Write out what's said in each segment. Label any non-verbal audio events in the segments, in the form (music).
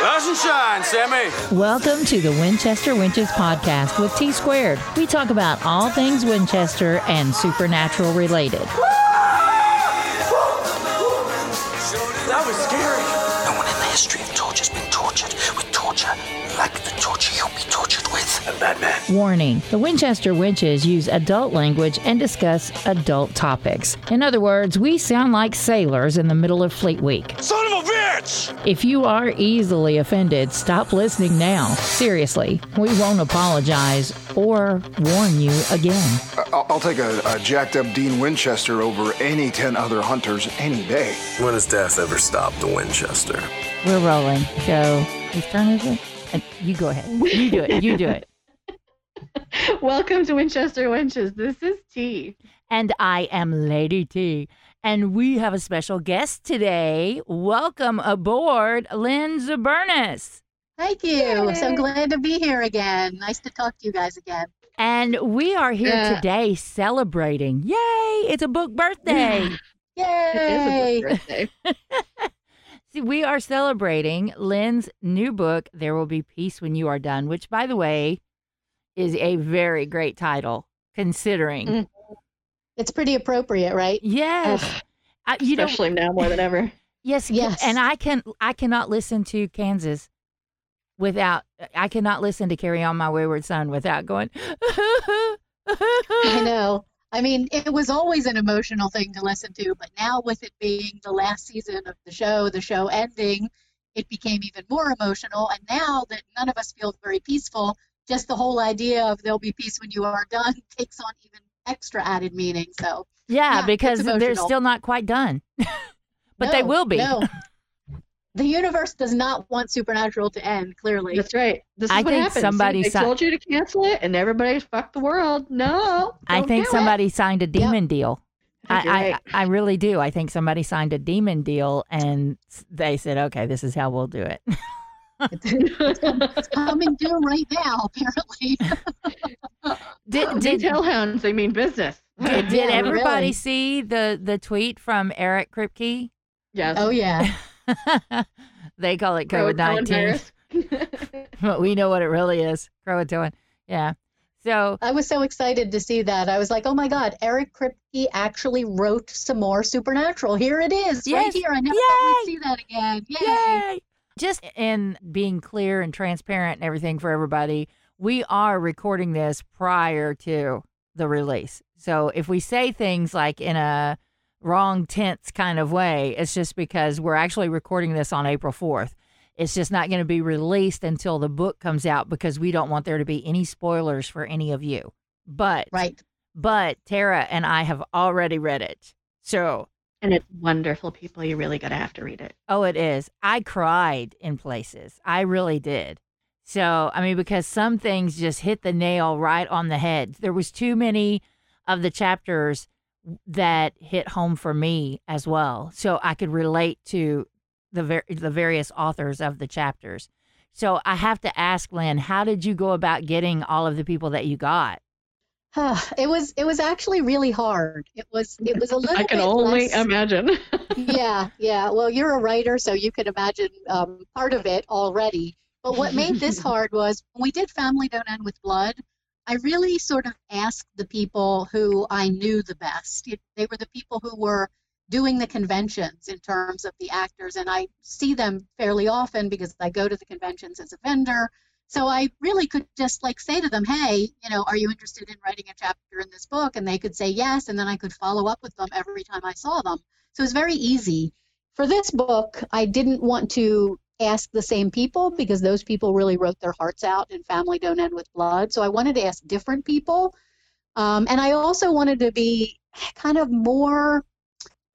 Rise and shine, Sammy. Welcome to the Winchester Wenches podcast with T Squared. We talk about all things Winchester and supernatural related. That was scary. No one in the history of torture has been tortured with torture like the torture you'll be tortured with. I'm Batman. Warning The Winchester Wenches use adult language and discuss adult topics. In other words, we sound like sailors in the middle of Fleet Week. Son of a bitch! If you are easily offended, stop listening now. Seriously, we won't apologize or warn you again. I'll, I'll take a, a jacked up Dean Winchester over any 10 other hunters any day. When has death ever stopped the Winchester? We're rolling. So, whose turn is it? And you go ahead. You do it. You do it. (laughs) (laughs) Welcome to Winchester Wenches. This is T. And I am Lady T. And we have a special guest today. Welcome aboard, Lynn Zubernis. Thank you. So glad to be here again. Nice to talk to you guys again. And we are here Yeah. today celebrating. Yay! It's a book birthday. (laughs) It is a Yay! book birthday. (laughs) See, we are celebrating Lynn's new book, There Will Be Peace When You Are Done, which, by the way, is a very great title considering. Mm. It's pretty appropriate, right? Yes. I, you know, Especially now more than ever. (laughs) yes, Yes. And I can, I cannot listen to Kansas without, I cannot listen to Carry On My Wayward Son without going, I (laughs) know. I mean, it was always an emotional thing to listen to, but now with it being the last season of the show, the show ending, it became even more emotional. And now that none of us feel very peaceful, just the whole idea of there'll be peace when you are done (laughs) takes on even extra added meaning. So, Yeah, Yeah, because they're still not quite done. (laughs) but they will be. No. The universe does not want Supernatural to end, clearly. That's right. This is I what think happens. somebody they si- told you to cancel it, and everybody fucked the world. No, I think do it. somebody signed a demon deal. I think I, I, really do. I think somebody signed a demon deal and they said, okay, this is how we'll do it. (laughs) (laughs) it's coming due right now, apparently. Did, (laughs) Did did, hellhounds? They mean business. (laughs) did, did Yeah, everybody really. see the, the tweet from Eric Kripke? yes. oh, yeah. (laughs) they call it COVID 19, but we know what it really is Croatoan. Yeah. So, I was so excited to see that. I was like, oh my God, Eric Kripke actually wrote some more Supernatural. Here it is, Yes. right here. I never Yay. thought we'd see that again. Yay. Yay! Just in being clear and transparent and everything for everybody, we are recording this prior to the release. So if we say things like in a wrong tense kind of way, it's just because we're actually recording this on April 4th. It's just not going to be released until the book comes out because we don't want there to be any spoilers for any of you. But Right. but Tara and I have already read it. So and it's wonderful, people. You're really gonna have to read it. Oh, it is. I cried in places. I really did. So, I mean, because some things just hit the nail right on the head. There was too many of the chapters that hit home for me as well. So I could relate to the ver- the various authors of the chapters. So I have to ask Lynn, how did you go about getting all of the people that you got? (sighs) it was it was actually really hard. It was it was a (laughs) little I can bit only less- imagine. (laughs) yeah, yeah. Well, you're a writer, so you can imagine um, part of it already. But what made this (laughs) hard was when we did Family Don't End with Blood, I really sort of asked the people who I knew the best. It, they were the people who were doing the conventions in terms of the actors, and I see them fairly often because I go to the conventions as a vendor. So I really could just like say to them, hey, you know, are you interested in writing a chapter in this book? And they could say yes, and then I could follow up with them every time I saw them. So it's very easy. For this book, I didn't want to ask the same people because those people really wrote their hearts out and Family Don't End with Blood. So I wanted to ask different people. Um, and I also wanted to be kind of more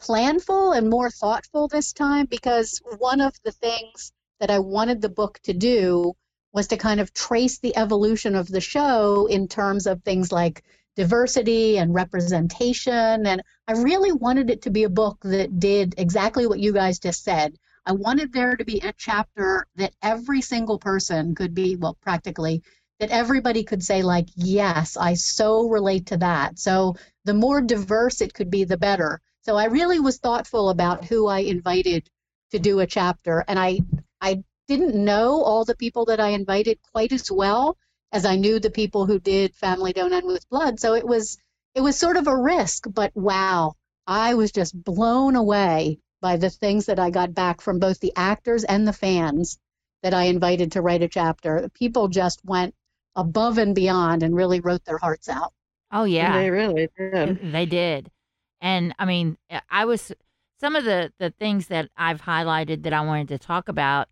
planful and more thoughtful this time because one of the things that I wanted the book to do was to kind of trace the evolution of the show in terms of things like diversity and representation. And I really wanted it to be a book that did exactly what you guys just said. I wanted there to be a chapter that every single person could be, well, practically, that everybody could say, like, yes, I so relate to that. So the more diverse it could be, the better. So I really was thoughtful about who I invited to do a chapter. And I, I didn't know all the people that I invited quite as well as I knew the people who did Family Don't End with Blood. So it was it was sort of a risk, but wow, I was just blown away by the things that I got back from both the actors and the fans that I invited to write a chapter. People just went above and beyond and really wrote their hearts out. Oh yeah, They really did. They did. And I mean, I was some of the the things that I've highlighted that I wanted to talk about,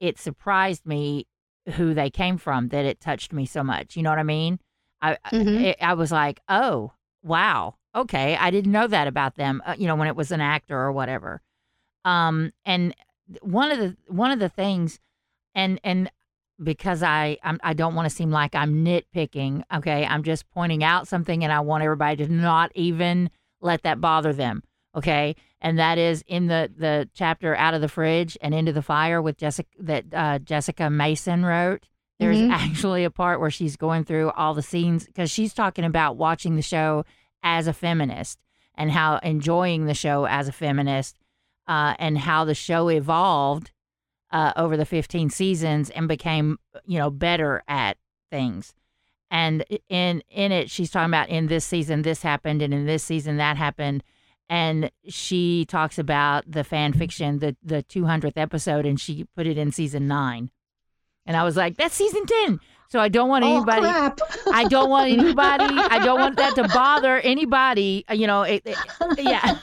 it surprised me who they came from that it touched me so much. You know what I mean? I Mhm. I, I was like, "Oh, wow. Okay, I didn't know that about them." Uh, you know, when it was an actor or whatever. Um and one of the one of the things and and because I I'm, I don't want to seem like I'm nitpicking. Okay, I'm just pointing out something, and I want everybody to not even let that bother them. Okay, and that is in the the chapter out of the fridge and into the fire with Jessica that uh, Jessica Mason wrote. There's Mhm. actually a part where she's going through all the scenes because she's talking about watching the show as a feminist and how enjoying the show as a feminist uh, and how the show evolved uh, over the 15 seasons and became you know better at things and in in it she's talking about in this season this happened and in this season that happened and she talks about the fan fiction the the 200th episode and she put it in season 9 and i was like that's season 10 so i don't want Oh anybody crap! (laughs) I don't want anybody. I don't want that to (laughs) bother anybody. uh, You know, it, it- yeah.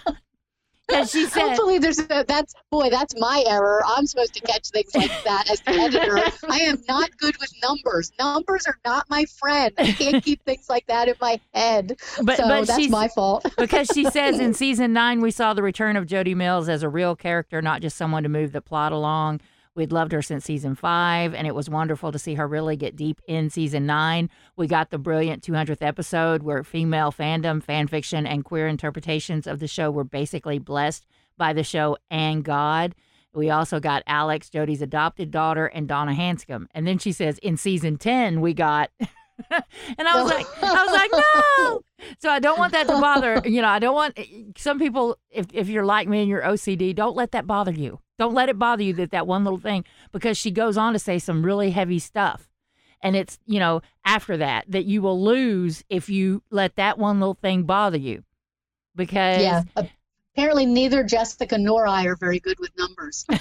Because she said, Hopefully, there's a, that's boy, that's my error. I'm supposed to catch things like that as the editor. (laughs) I am not good with numbers. Numbers are not my friend. I can't keep things like that in my head. but so but that's my fault. (laughs) because she says in (laughs) season nine we saw the return of Jody Mills as a real character, not just someone to move the plot along. We'd loved her since season five, and it was wonderful to see her really get deep in season nine. We got the brilliant 200th episode where female fandom, fan fiction, and queer interpretations of the show were basically blessed by the show and God. We also got Alex, Jody's adopted daughter, and Donna Hanscum. And then she says, in season 10, we got. (laughs) (laughs) and I was like, I was like, no. So I don't want that to bother. (laughs) You know, I don't want eh, some people. If if you're like me and you're OCD, don't let that bother you. Don't let it bother you that that one little thing because she goes on to say some really heavy stuff, and it's you know after that that you will lose if you let that one little thing bother you, because Yeah. Apparently, neither Jessica nor I are very good with numbers. (laughs)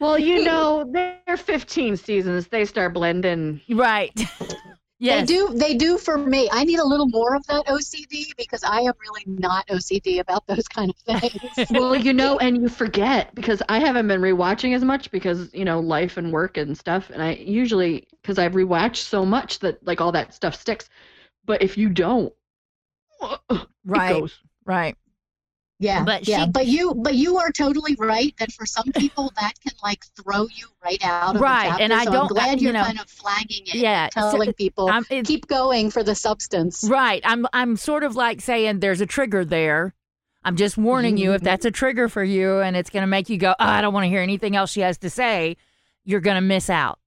Well, you know, they're 15 seasons. They start blending. right, (laughs) yes, They do. They do for me. I need a little more of that OCD because I am really not OCD about those kind of things. (laughs) Well, you know, and you forget because I haven't been rewatching as much because, you know, life and work and stuff. And I usually, because I've rewatched so much that like all that stuff sticks. But if you don't, (sniffs) it right, goes. right. Yeah, But yeah, she- but you, but you are totally right that for some (laughs) people that can like throw you right out of Right, the chapter. and I so don't- I'm glad you you're know, kind of flagging it, yeah, so- telling uh, people I'm- keep going for the substance. Right. I'm I'm sort of like saying there's a trigger there. I'm just warning you if that's mm-hmm. a trigger for you and it's going to make you go, oh, I don't want to hear anything else she has to say, you're going to miss out.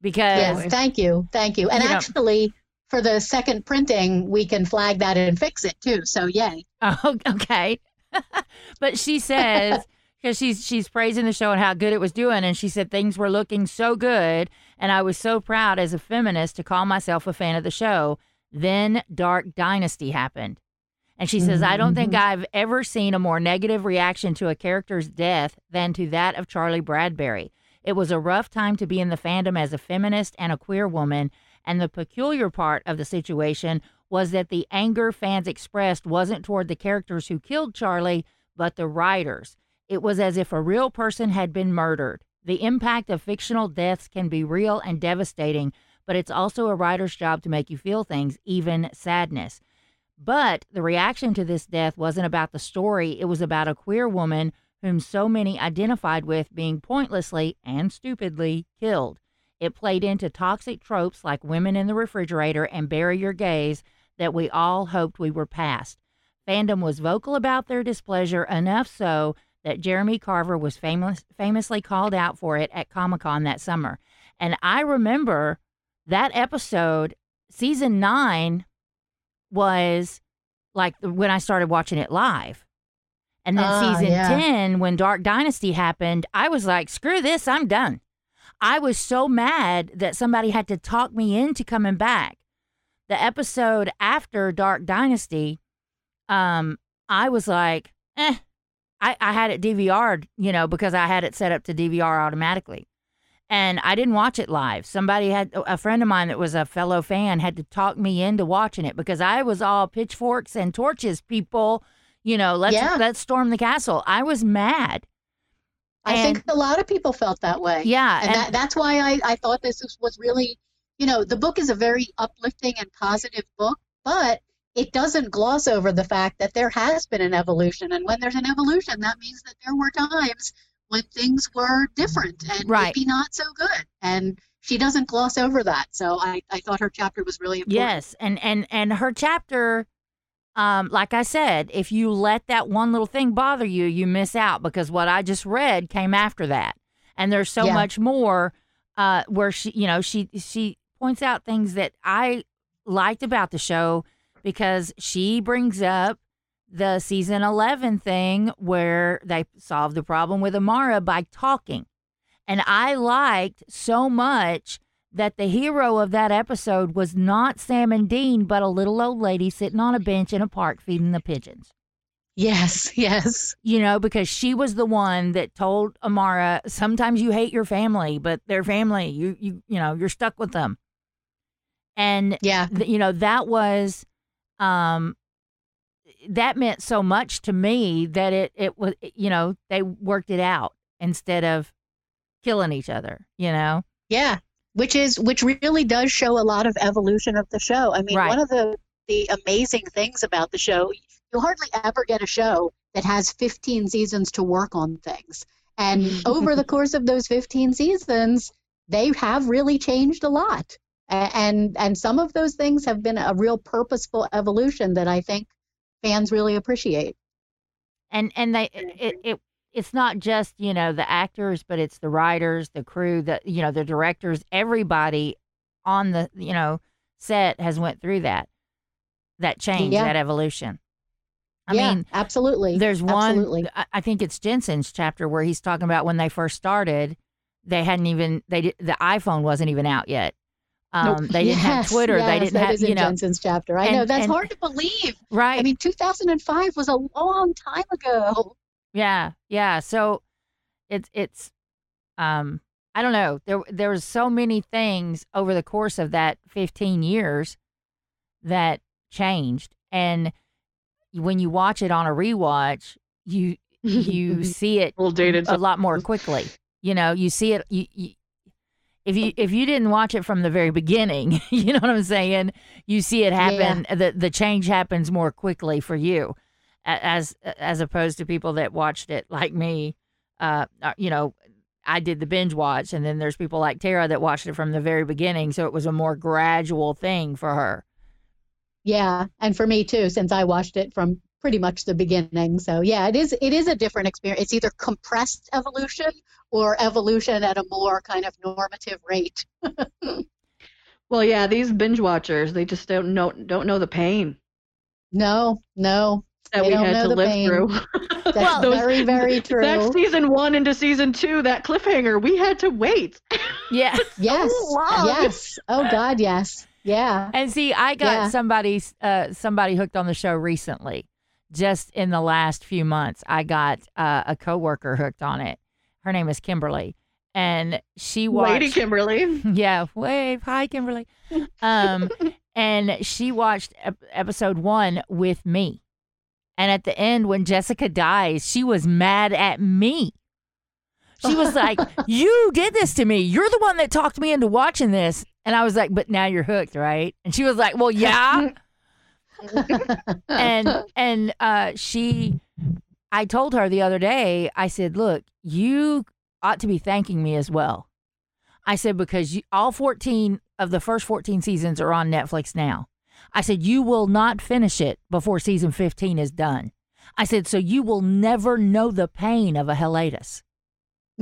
Because Yes, thank you, thank you. And You know- actually, for the second printing, we can flag that and fix it too. So yay! (laughs) Oh, okay. (laughs) but she says because she's she's praising the show and how good it was doing, and she said things were looking so good, and I was so proud as a feminist to call myself a fan of the show. Then Dark Dynasty happened. And she says, I don't think mm-hmm. I've ever seen a more negative reaction to a character's death than to that of Charlie Bradbury. It was a rough time to be in the fandom as a feminist and a queer woman, and the peculiar part of the situation was that the anger fans expressed wasn't toward the characters who killed Charlie, but the writers. It was as if a real person had been murdered. The impact of fictional deaths can be real and devastating, but it's also a writer's job to make you feel things, even sadness. But the reaction to this death wasn't about the story, it was about a queer woman whom so many identified with being pointlessly and stupidly killed. It played into toxic tropes like women in the refrigerator and bury your gays that we all hoped we were past. Fandom was vocal about their displeasure, enough so that Jeremy Carver was famous, famously called out for it at Comic Con that summer. And I remember that episode, season nine, was like when I started watching it live. And then Ah, season yeah. 10, when Dark Dynasty happened, I was like, screw this, I'm done. I was so mad that somebody had to talk me into coming back. The episode after Dark Dynasty, um, I was like, eh. I, I had it DVR'd, you know, because I had it set up to DVR automatically. And I didn't watch it live. Somebody had a friend of mine that was a fellow fan had to talk me into watching it because I was all pitchforks and torches, people. You know, let's Yeah. let's storm the castle. I was mad. I And- think a lot of people felt that way. Yeah, and, and- that, that's why I, I thought this was, was really, you know, the book is a very uplifting and positive book, but it doesn't gloss over the fact that there has been an evolution. And when there's an evolution, that means that there were times when things were different and Right. maybe not so good. And she doesn't gloss over that. So I, I thought her chapter was really important. Yes, and and and her chapter, um, like I said, if you let that one little thing bother you, you miss out because what I just read came after that, and there's so Yeah. much more uh, where she, you know, she she points out things that I liked about the show because she brings up the season 11 thing where they solved the problem with Amara by talking. And I liked so much that the hero of that episode was not Sam and Dean, but a little old lady sitting on a bench in a park feeding the pigeons. Yes, yes. You know, because she was the one that told Amara, sometimes you hate your family, but they're family. You you you know, you're stuck with them. And Yeah. th- you know, that was um that meant so much to me that it it was you know, they worked it out instead of killing each other, you know. Yeah, which is which really does show a lot of evolution of the show. I mean, Right. one of the the amazing things about the show, you hardly ever get a show that has 15 seasons to work on things. And over the (laughs) course of those 15 seasons, they have really changed a lot. A- And and some of those things have been a real purposeful evolution that I think fans really appreciate. and and they it, it it's not just you know the actors but it's the writers the crew the you know the directors everybody on the you know set has went through that that change Yeah. that evolution i yeah, mean absolutely. there's one Absolutely. I- i think it's jensen's chapter where he's talking about when they first started they hadn't even they the iphone wasn't even out yet um they didn't have Yes, twitter they didn't that have is in you know Jensen's chapter. I and- know that's and- hard to believe. right I mean, 2005 was a long time ago. Yeah, yeah. So it's it's um I don't know. There there was so many things over the course of that 15 years that changed and when you watch it on a rewatch, you you (laughs) see it dated. a lot more (laughs) quickly. You know, you see it you, you if you if you didn't watch it from the very beginning, (laughs) you know what I'm saying? You see it happen. The the change happens more quickly for you, as as opposed to people that watched it like me. Uh, uh, you know, I did the binge watch, and then there's people like Tara that watched it from the very beginning, so it was a more gradual thing for her. Yeah, and for me too, since I watched it from pretty much the beginning. So yeah, it is it is a different experience. It's either compressed evolution or evolution at a more kind of normative rate. (laughs) Well, yeah, these binge watchers, they just don't know don't know the pain No, no, that They we don't had know to the live pain. through. (laughs) (laughs) that's Well, those- very very true. That season one into season two, that cliffhanger, we had to wait. Yeah. yes, long. yes. Oh God, yes, yeah. And see, I got Yeah. somebody uh, somebody hooked on the show recently. Just in the last few months, I got uh, a coworker hooked on it. Her name is Kimberly, and she watched. Lady Kimberly. (laughs) yeah, wave. Hi, Kimberly. Um, (laughs) and she watched ep- episode one with me. And at the end, when Jessica dies, she was mad at me. She was like, (laughs) You did this to me. You're the one that talked me into watching this. And I was like, But now you're hooked, right? And she was like, Well, yeah. (laughs) and and uh, she, I told her the other day, I said, Look, you ought to be thanking me as well. I said, Because you, all 14 of the first 14 seasons are on Netflix now. I said, You will not finish it before season 15 is done. I said, So you will never know the pain of a hiatus. (laughs)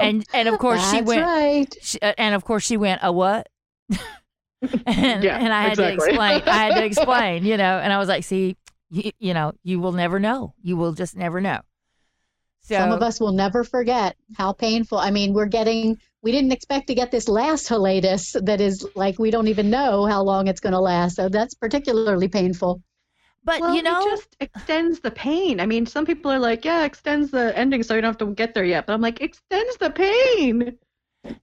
And and of course she went right. she, uh, and of course she went a what (laughs) (laughs) and, Yeah, and i had exactly. to explain i had to explain you know and i was like see you, you know you will never know you will just never know So Some of us will never forget how painful. I mean, we're getting, we didn't expect to get this last hiatus that is like, we don't even know how long it's going to last. So that's particularly painful. but well, you know, it just extends the pain. I mean, some people are like, yeah, extends the ending so you don't have to get there yet. But I'm like, extends the pain.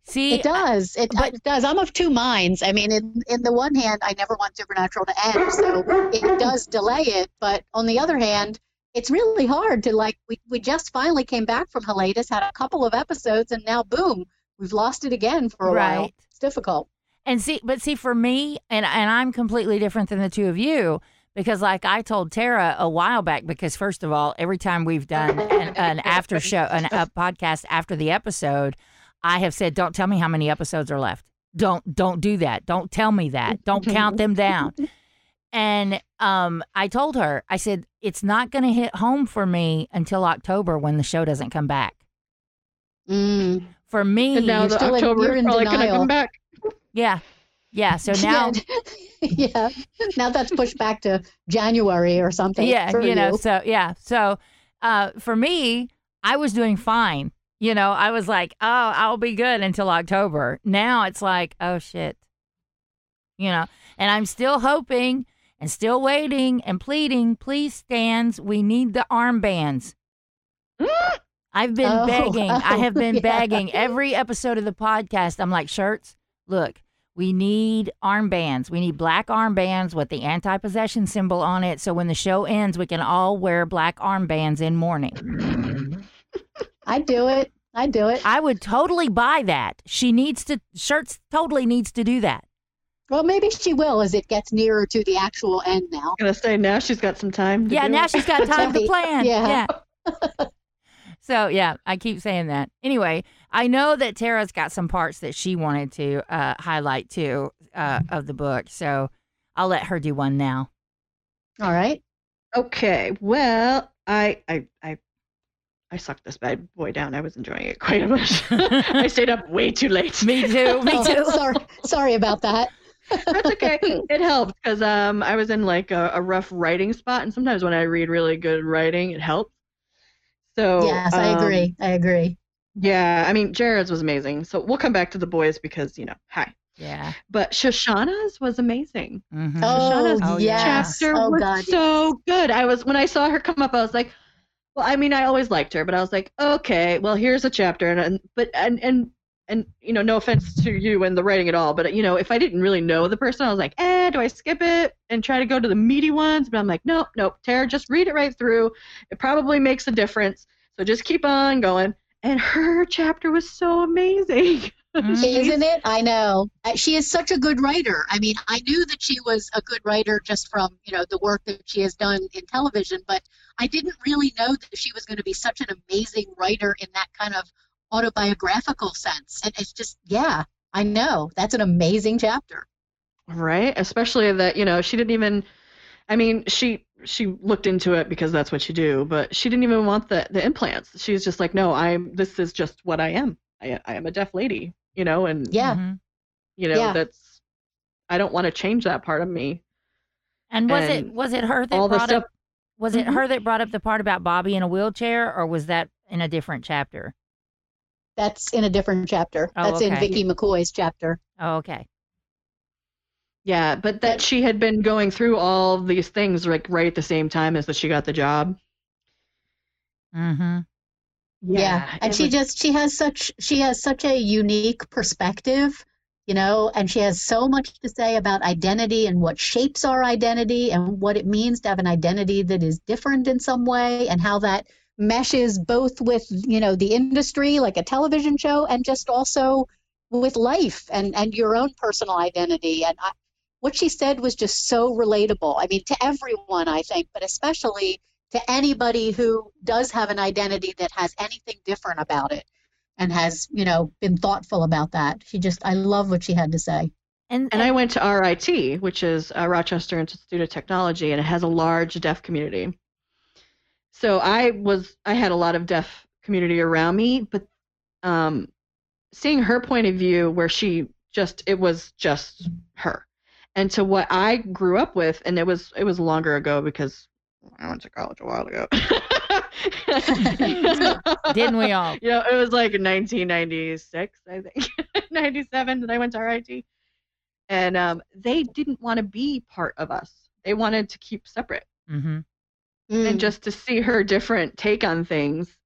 See, It does. It, but- it does. I'm of two minds. I mean, in, in the one hand, I never want Supernatural to end, so it does delay it. But on the other hand, it's really hard to like. We, we just finally came back from hiatus, had a couple of episodes, and now boom, we've lost it again for a while. It's difficult. And see, but see, for me, and and I'm completely different than the two of you because, like I told Tara a while back, because first of all, every time we've done an, an after show, an, a podcast after the episode, I have said, "Don't tell me how many episodes are left. Don't don't do that. Don't tell me that. Don't count them down." (laughs) And um, I told her, I said, "It's not going to hit home for me until October when the show doesn't come back." Mm. For me, And now the October is probably going to come back. yeah, yeah. So (laughs) now. yeah, now that's pushed back to January or something. yeah you know you. so yeah so uh for me i was doing fine you know i was like oh i'll be good until october now it's like oh shit you know and i'm still hoping and still waiting and pleading please stands we need the armbands (gasps) i've been Oh, begging i oh, have (laughs) been yeah. begging every episode of the podcast i'm like shirts look we need armbands. We need black armbands with the anti possession symbol on it. So when the show ends, we can all wear black armbands in mourning. (laughs) I do it. I do it. I would totally buy that. She needs to, shirts totally needs to do that. Well, maybe she will as it gets nearer to the actual end now. I'm going to say now she's got some time. To Yeah, do now it. she's got (laughs) time to plan. Yeah. yeah. (laughs) so, yeah, I keep saying that. Anyway, I know that Tara's got some parts that she wanted to uh, highlight too uh, of the book. So I'll let her do one now. All right. Okay, well, I I I I sucked this bad boy down. I was enjoying it quite a bit. (laughs) I (laughs) stayed up way too late. Me too. Me Oh, (laughs) too. sorry, sorry about that. That's okay. It helped because um I was in like a, a rough writing spot, and sometimes when I read really good writing, it helps. So yes, I um, agree. I agree. Yeah, I mean Jared's was amazing. So we'll come back to the boys because you know, hi. Yeah. But Shoshannah's was amazing. Mhm. Oh, Shoshannah's Oh, yeah. yes. chapter oh, was God. so good. I was when I saw her come up, I was like, well, I mean, I always liked her, but I was like, okay, well, here's a chapter, and, and but and and and you know, no offense to you and the writing at all, but you know, if I didn't really know the person, I was like, eh, do I skip it and try to go to the meaty ones? But I'm like, nope, nope, Tara, just read it right through. It probably makes a difference, so just keep on going. And her chapter was so amazing. (laughs) Mhm. Isn't it? I know. Uh, She is such a good writer. I mean, I knew that she was a good writer just from, you know, the work that she has done in television, but I didn't really know that she was going to be such an amazing writer in that kind of autobiographical sense. And it's just, yeah, I know. That's an amazing chapter. Right? Especially that, you know, she didn't even I mean, she she looked into it because that's what you do, but she didn't even want the the implants. She's just like, "No, I'm this is just what I am. I I am a deaf lady." You know, and Yeah. Mhm. you know, Yeah. that's I don't want to change that part of me. And was it was it her that All the brought stuff up was it her that brought up the part about Bobby in a wheelchair or was that in a different chapter? That's in a different chapter. Oh, That's in okay. Vicky McCoy's chapter. Oh, okay. Yeah, but that she had been going through all these things like right at the same time as that she got the job. Mm-hmm. Yeah, and she was- just she has such she has such a unique perspective, you know, and she has so much to say about identity and what shapes our identity and what it means to have an identity that is different in some way and how that meshes both with, you know, the industry like a television show and just also with life and and your own personal identity and I, what she said was just so relatable. I mean, to everyone, I think, but especially to anybody who does have an identity that has anything different about it and has, you know, been thoughtful about that. She just, I love what she had to say. And, And I went to RIT, which is uh, Rochester Institute of Technology, and it has a large deaf community. So I was I had a lot of deaf community around me, but um, seeing her point of view, where she just it was just her, and to what I grew up with, and it was it was longer ago because I went to college a while ago. (laughs) Didn't we all? (laughs) You know, it was like 1996, I think, (laughs) 97 that I went to RIT, and um, they didn't want to be part of us. They wanted to keep separate, Mm-hmm. and Mm. just to see her different take on things,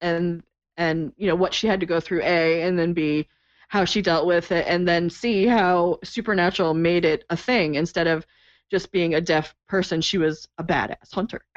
and and you know what she had to go through a, and then b, how she dealt with it, and then c how Supernatural made it a thing instead of just being a deaf person. She was a badass hunter. (laughs)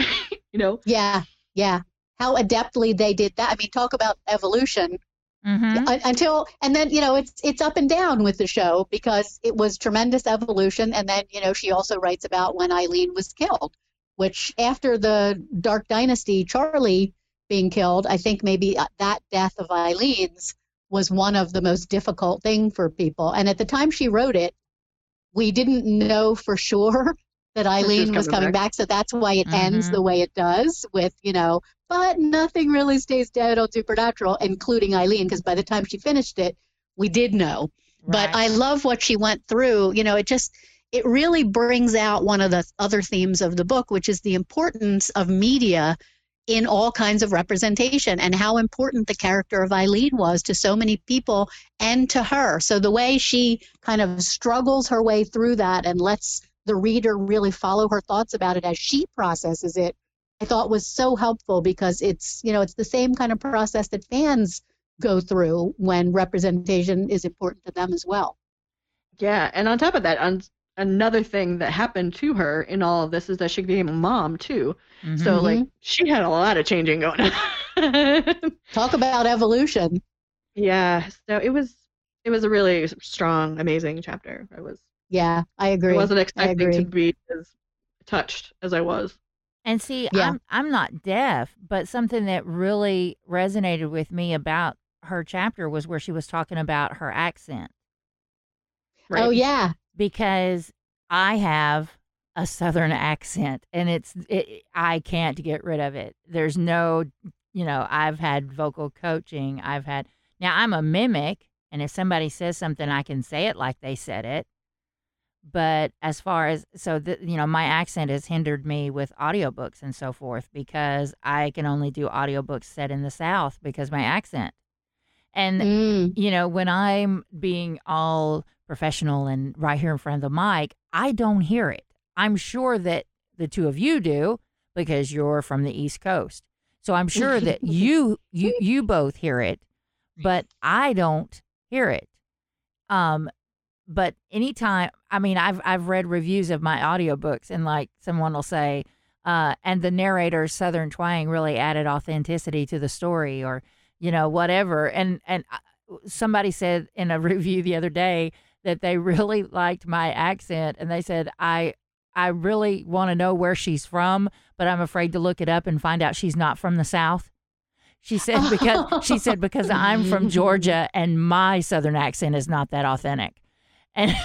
you know. Yeah, yeah. How adeptly they did that. I mean, talk about evolution. Mm-hmm. Until and then you know it's it's up and down with the show because it was tremendous evolution and then you know she also writes about when Eileen was killed which after the Dark Dynasty Charlie being killed I think maybe uh, that death of Eileen's was one of the most difficult thing for people and at the time she wrote it we didn't know for sure (laughs) that Eileen was coming coming back. back so that's why it ends Mhm. the way it does with you know but nothing really stays dead on Supernatural, including Eileen, because by the time she finished it, we did know. But I love what she went through. You know, it just it really brings out one of the other themes of the book, which is the importance of media in all kinds of representation and how important the character of Eileen was to so many people and to her. So the way she kind of struggles her way through that and lets the reader really follow her thoughts about it as she processes it I thought was so helpful because it's you know it's the same kind of process that fans go through when representation is important to them as well. Yeah, and on top of that, on another thing that happened to her in all of this is that she became a mom too. Mhm. So like she had a lot of changing going on. (laughs) Talk about evolution. yeah, so it was it was a really strong, amazing chapter. I was Yeah, I agree. I agree. wasn't expecting to be as touched as I was. And see, Yeah. I'm I'm not deaf, but something that really resonated with me about her chapter was where she was talking about her accent Right? Oh yeah, because I have a southern accent and it's it, I can't get rid of it. There's no, you know, I've had vocal coaching. I've had Now I'm a mimic and if somebody says something I can say it like they said it. But as far as so the, you know my accent has hindered me with audiobooks and so forth because I can only do audiobooks set in the south because my accent. And Mm. you know, when I'm being all professional and right here in front of the mic, I don't hear it. I'm sure that the two of you do because you're from the East Coast. So I'm sure that (laughs) you you you both hear it, but I don't hear it. Um but anytime I mean I've I've read reviews of my audiobooks and like someone will say uh and the narrator's southern twang really added authenticity to the story or you know whatever and and uh, somebody said in a (laughs) review the other day that they really liked my accent and they said I I really want to know where she's from but I'm afraid to look it up and find out she's not from the south. She said (laughs) because she said because I'm from Georgia (laughs) and my southern accent is not that authentic. And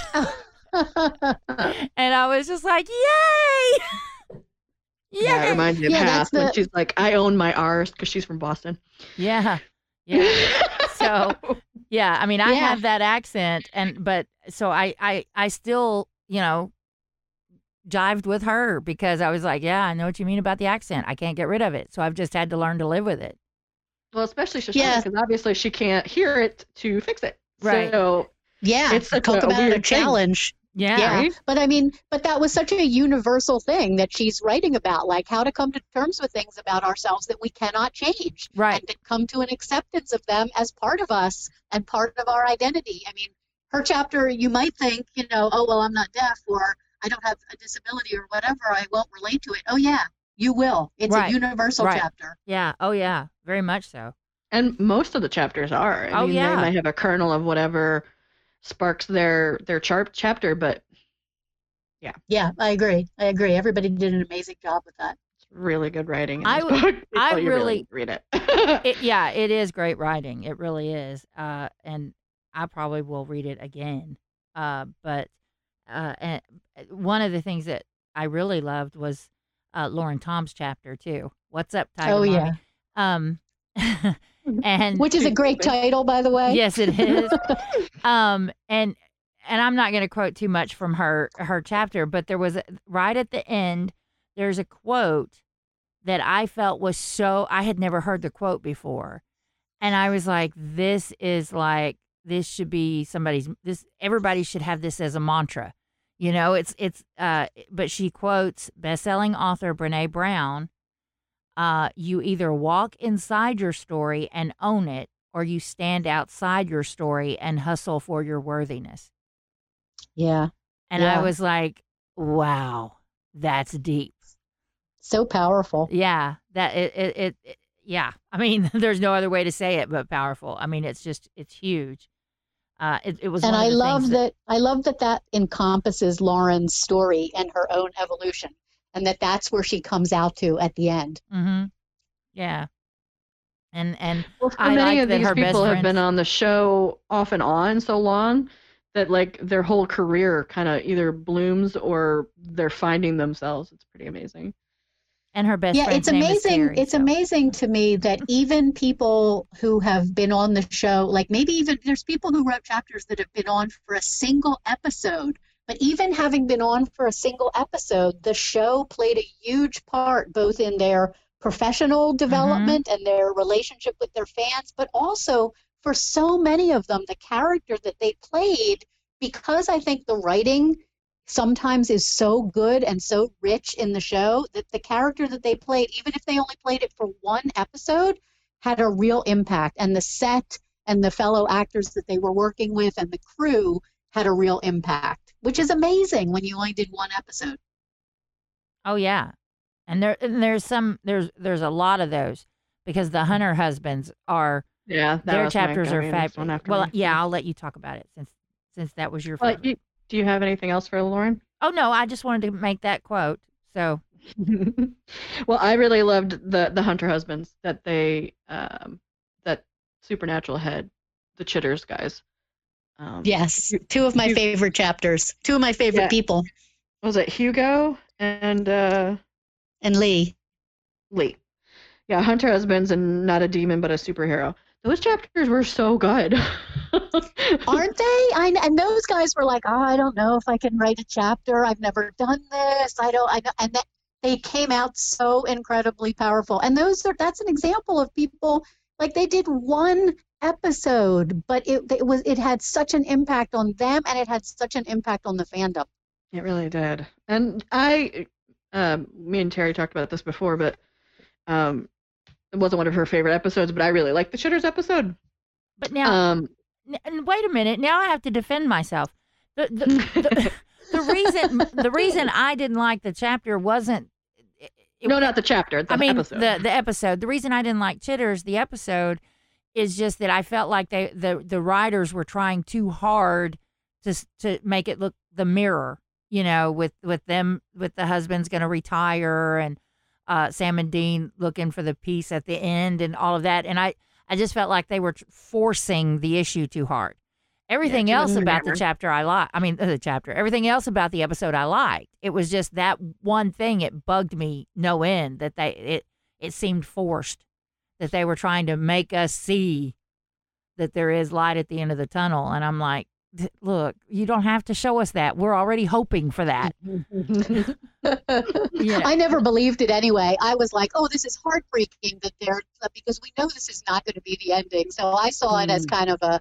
and I was just like, "Yay!" Yeah, it Yay! reminds me of Yeah, Half that's when she's like, I own my R's because she's from Boston. Yeah. (laughs) Yeah. So, yeah, I mean, I Yeah. have that accent and but so I I I still, you know, jived with her because I was like, "Yeah, I know what you mean about the accent. I can't get rid of it." So I've just had to learn to live with it. Well, especially Shoshannah, Yeah. because obviously she can't hear it to fix it. Right. So yeah, It's such talk a about a weird thing. challenge. Yeah. Yeah. Right? But I mean, but that was such a universal thing that she's writing about, like how to come to terms with things about ourselves that we cannot change. Right. And to come to an acceptance of them as part of us and part of our identity. I mean, her chapter, you might think, you know, oh, well, I'm not deaf or I don't have a disability or whatever. I won't relate to it. Oh, yeah, you will. It's Right. a universal Right. chapter. Yeah. Oh yeah. Very much so. and most of the chapters are. I Oh, mean, yeah. they might have a kernel of whatever sparks their their chart chapter, but Yeah, yeah, I agree. I agree. Everybody did an amazing job with that. it's really good writing. I book. I People, you really- read it. It, (laughs) yeah, it is great writing. It really is. Uh, and I probably will read it again. Uh, but uh, and one of the things that I really loved was uh, Lauren Tom's chapter too. What's up, Tiger oh, Mommy? yeah. Um, (laughs) (laughs) and Which is a great title, by the way. yes, it is. (laughs) um, and and I'm not going to quote too much from her her chapter, but there was a, right at the end. There's a quote that I felt was so I had never heard the quote before. And I was like, this is like this should be somebody's this everybody should have this as a mantra. You know, it's it's uh but she quotes best-selling author Brené Brown, uh you either walk inside your story and own it or you stand outside your story and hustle for your worthiness. Yeah. And Yeah. I was like, wow, that's deep. So powerful. Yeah, that it, it, it, it yeah. I mean, (laughs) there's no other way to say it but powerful. I mean, it's just it's huge. Uh, it, it was, and I love things that, I love that that encompasses Lauren's story and her own evolution, and that that's where she comes out to at the end. hmm Yeah, and and Well, so I many like of that these her best people have been on the show off and on so long that like their whole career kind of either blooms or they're finding themselves. It's pretty amazing. and her best yeah, it's name is amazing. Terry, it's so- amazing to me that (laughs) even people who have been on the show, like maybe even there's people who wrote chapters that have been on for a single episode. But even having been on for a single episode, the show played a huge part both in their professional mm-hmm. development and their relationship with their fans, but also for so many of them, the character that they played, because I think the writing sometimes is so good and so rich in the show that the character that they played, even if they only played it for one episode, had a real impact. And the set and the fellow actors that they were working with and the crew had a real impact, which is amazing when you only did one episode. Oh yeah, and there and there's some there's there's a lot of those because the Hunter husbands are Yeah, their chapters are going, fabulous. Well, me. yeah, I'll let you talk about it since since that was your Well, you, do you have anything else for Lauren? oh no, I just wanted to make that quote. So (laughs) well, I really loved the the Hunter husbands that they um that Supernatural had the Chitters guys. Um, Yes, two of my favorite chapters, two of my favorite Yeah. people, was it Hugo and uh, and Lee. Lee? Yeah, Hunter husbands and not a demon but a superhero. Those chapters were so good. (laughs) aren't they? I and those guys were like, oh, I don't know if I can write a chapter. I've never done this. I don't. I know. And that they came out so incredibly powerful. And those are that's an example of people like they did one episode, but it it was it had such an impact on them, and it had such an impact on the fandom. It really did. And I, um, me and Terry talked about this before, but um, it wasn't one of her favorite episodes, but I really liked the Chitters episode. but now Um, N- and wait a minute. Now I have to defend myself. The the, the, (laughs) (laughs) the reason the reason I didn't like the chapter wasn't. It- no, not the chapter. The I mean episode. the the episode. The reason I didn't like Chitters the episode is just that I felt like they the the writers were trying too hard to to make it look the mirror. You know, with with them with the husband's going to retire and uh, Sam and Dean looking for the peace at the end and all of that. And I I just felt like they were forcing the issue too hard. Everything too else about the chapter I like. I mean, the chapter. Everything else about the episode I liked. It was just that one thing. It bugged me no end that they it it seemed forced that they were trying to make us see that there is light at the end of the tunnel. And I'm like, look, you don't have to show us that. We're already hoping for that. (laughs) Yeah. I never believed it anyway. I was like, oh, this is heartbreaking that they're because we know this is not going to be the ending. So I saw it as Mm. kind of a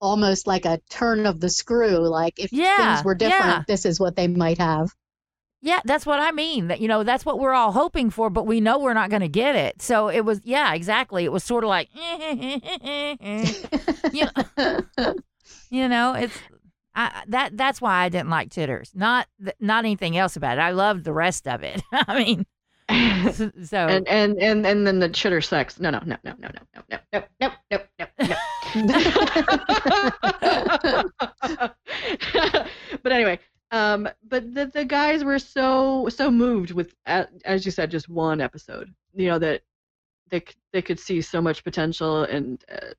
almost like a turn of the screw. Like if Yeah, things were different, yeah. this is what they might have. Yeah, that's what I mean. That you know, that's what we're all hoping for, but we know we're not going to get it. So it was, yeah, exactly. It was sort of like, you know, you know, it's I, that. That's why I didn't like Chitters. Not not anything else about it. I loved the rest of it. I mean, so and and and and then the Chitter sex. No, no, no, no, no, no, no, no, no, no, no, no. (laughs) but anyway, um, but the the guys were so so moved with, as you said, just one episode. You know that they they could see so much potential and uh,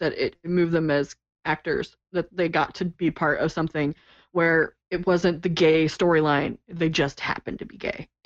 that it moved them as actors that they got to be part of something where it wasn't the gay storyline they just happened to be gay (laughs)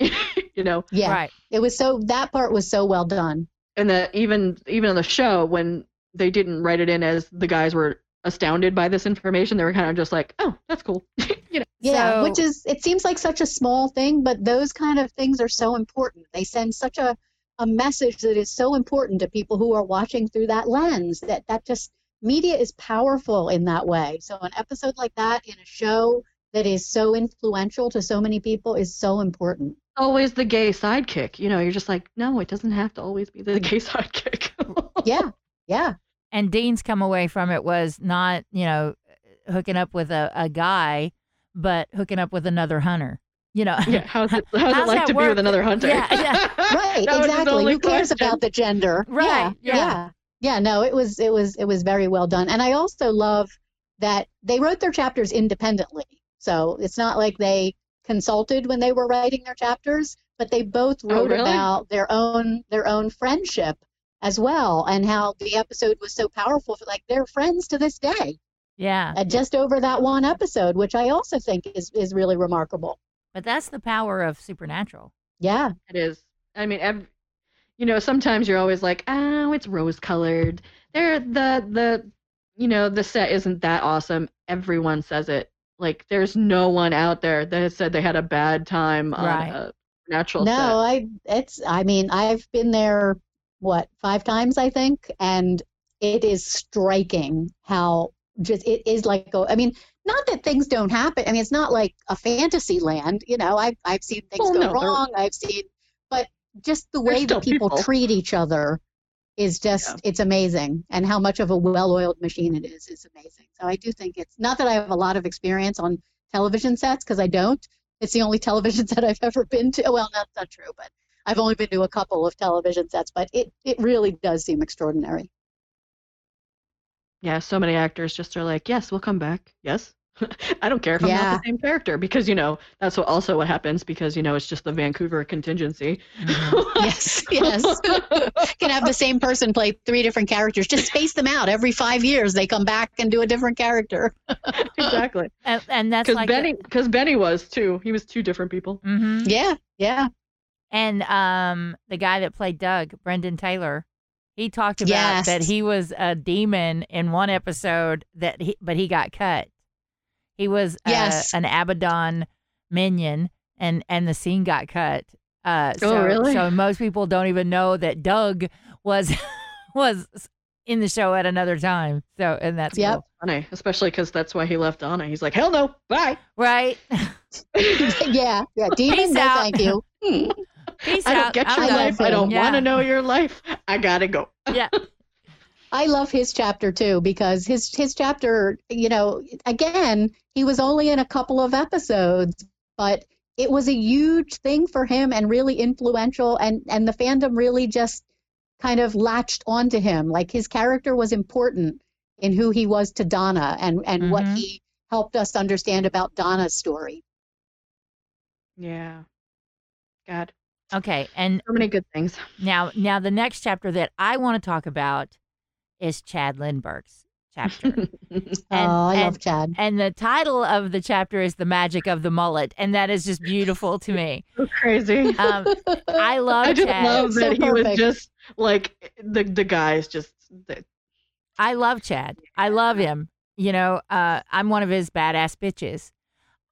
you know Yeah, right. it was so that part was so well done. and that even even on the show when they didn't write it in as the guys were astounded by this information they were kind of just like oh that's cool (laughs) you know Yeah, So- which is it seems like such a small thing, but those kind of things are so important. They send such a a message that is so important to people who are watching through that lens that that just media is powerful in that way. So an episode like that in a show that is so influential to so many people is so important. Always the gay sidekick. You know, you're just like, no, it doesn't have to always be the (laughs) gay sidekick. Yeah. Yeah. And Dean's come away from it was not, you know, hooking up with a, a guy, but hooking up with another hunter. You know, yeah, (laughs) how's it, how's, How's it like that to be with another hunter? Yeah, yeah. (laughs) Right, That was his exactly. Who cares question. about the gender? Right, Yeah, yeah. yeah. Yeah, no, it was it was it was very well done. And I also love that they wrote their chapters independently. So it's not like they consulted when they were writing their chapters, but they both Oh, wrote really? about their own their own friendship as well and how the episode was so powerful like they're friends to this day yeah. uh, just over that one episode which i also think is is really remarkable But that's the power of Supernatural. yeah It is. I mean, ev- you know, sometimes you're always like, oh, it's rose colored. There, the the, you know, the set isn't that awesome. Everyone says it. Like, there's no one out there that has said they had a bad time on a natural no set. i it's i mean i've been there what five times i think and it is striking how just it is like a, i mean not that things don't happen i mean it's not like a fantasy land you know i've, I've seen things Well, go no, wrong i've seen but just the way that people, people. treat each other is just Yeah. it's amazing and how much of a well-oiled machine it is is amazing so i do think it's not that i have a lot of experience on television sets because i don't it's the only (laughs) television set i've ever been to well that's not true but i've only been to a couple of television sets but it, it really does seem extraordinary Yeah, so many actors just are like, yes, we'll come back. Yes. (laughs) I don't care if I'm Yeah. not the same character because, you know, that's what also what happens because, you know, it's just the Vancouver contingency. (laughs) yes yes (laughs) can have the same person play three different characters just space them out every five years they come back and do a different character exactly. And, and that's Because like Benny, because Benny was too. He was two different people. hmm yeah yeah And um, the guy that played Doug, Brendan Taylor, he talked about Yes. that he was a demon in one episode that he, but he got cut. He was uh, Yes. an Abaddon minion, and and the scene got cut. Uh, Oh, so, really? So most people don't even know that Doug was (laughs) was in the show at another time. So and that's Yep. cool. Funny, especially because that's why he left Donna. He's like, hell no, bye. right. (laughs) yeah yeah (laughs) demon Peace no out. thank you Peace I don't out. get I'm your done. life. I don't Yeah. want to know your life. I gotta go. (laughs) Yeah. I love his chapter too because his his chapter, you know, again, he was only in a couple of episodes, but it was a huge thing for him and really influential and and the fandom really just kind of latched onto him. Like his character was important in who he was to Donna and and what Mhm. he helped us understand about Donna's story. Yeah. God, Okay. And so many good things. Now, now the next chapter that I want to talk about is Chad Lindberg's chapter. (laughs) oh, I and- love Chad. and the title of the chapter is The Magic of the Mullet, and that is just beautiful to me. (laughs) So crazy. Um, (laughs) I love I just Chad. love So that he was just like the the guys just the, I love Chad. I love him. You know, uh, I'm one of his badass bitches.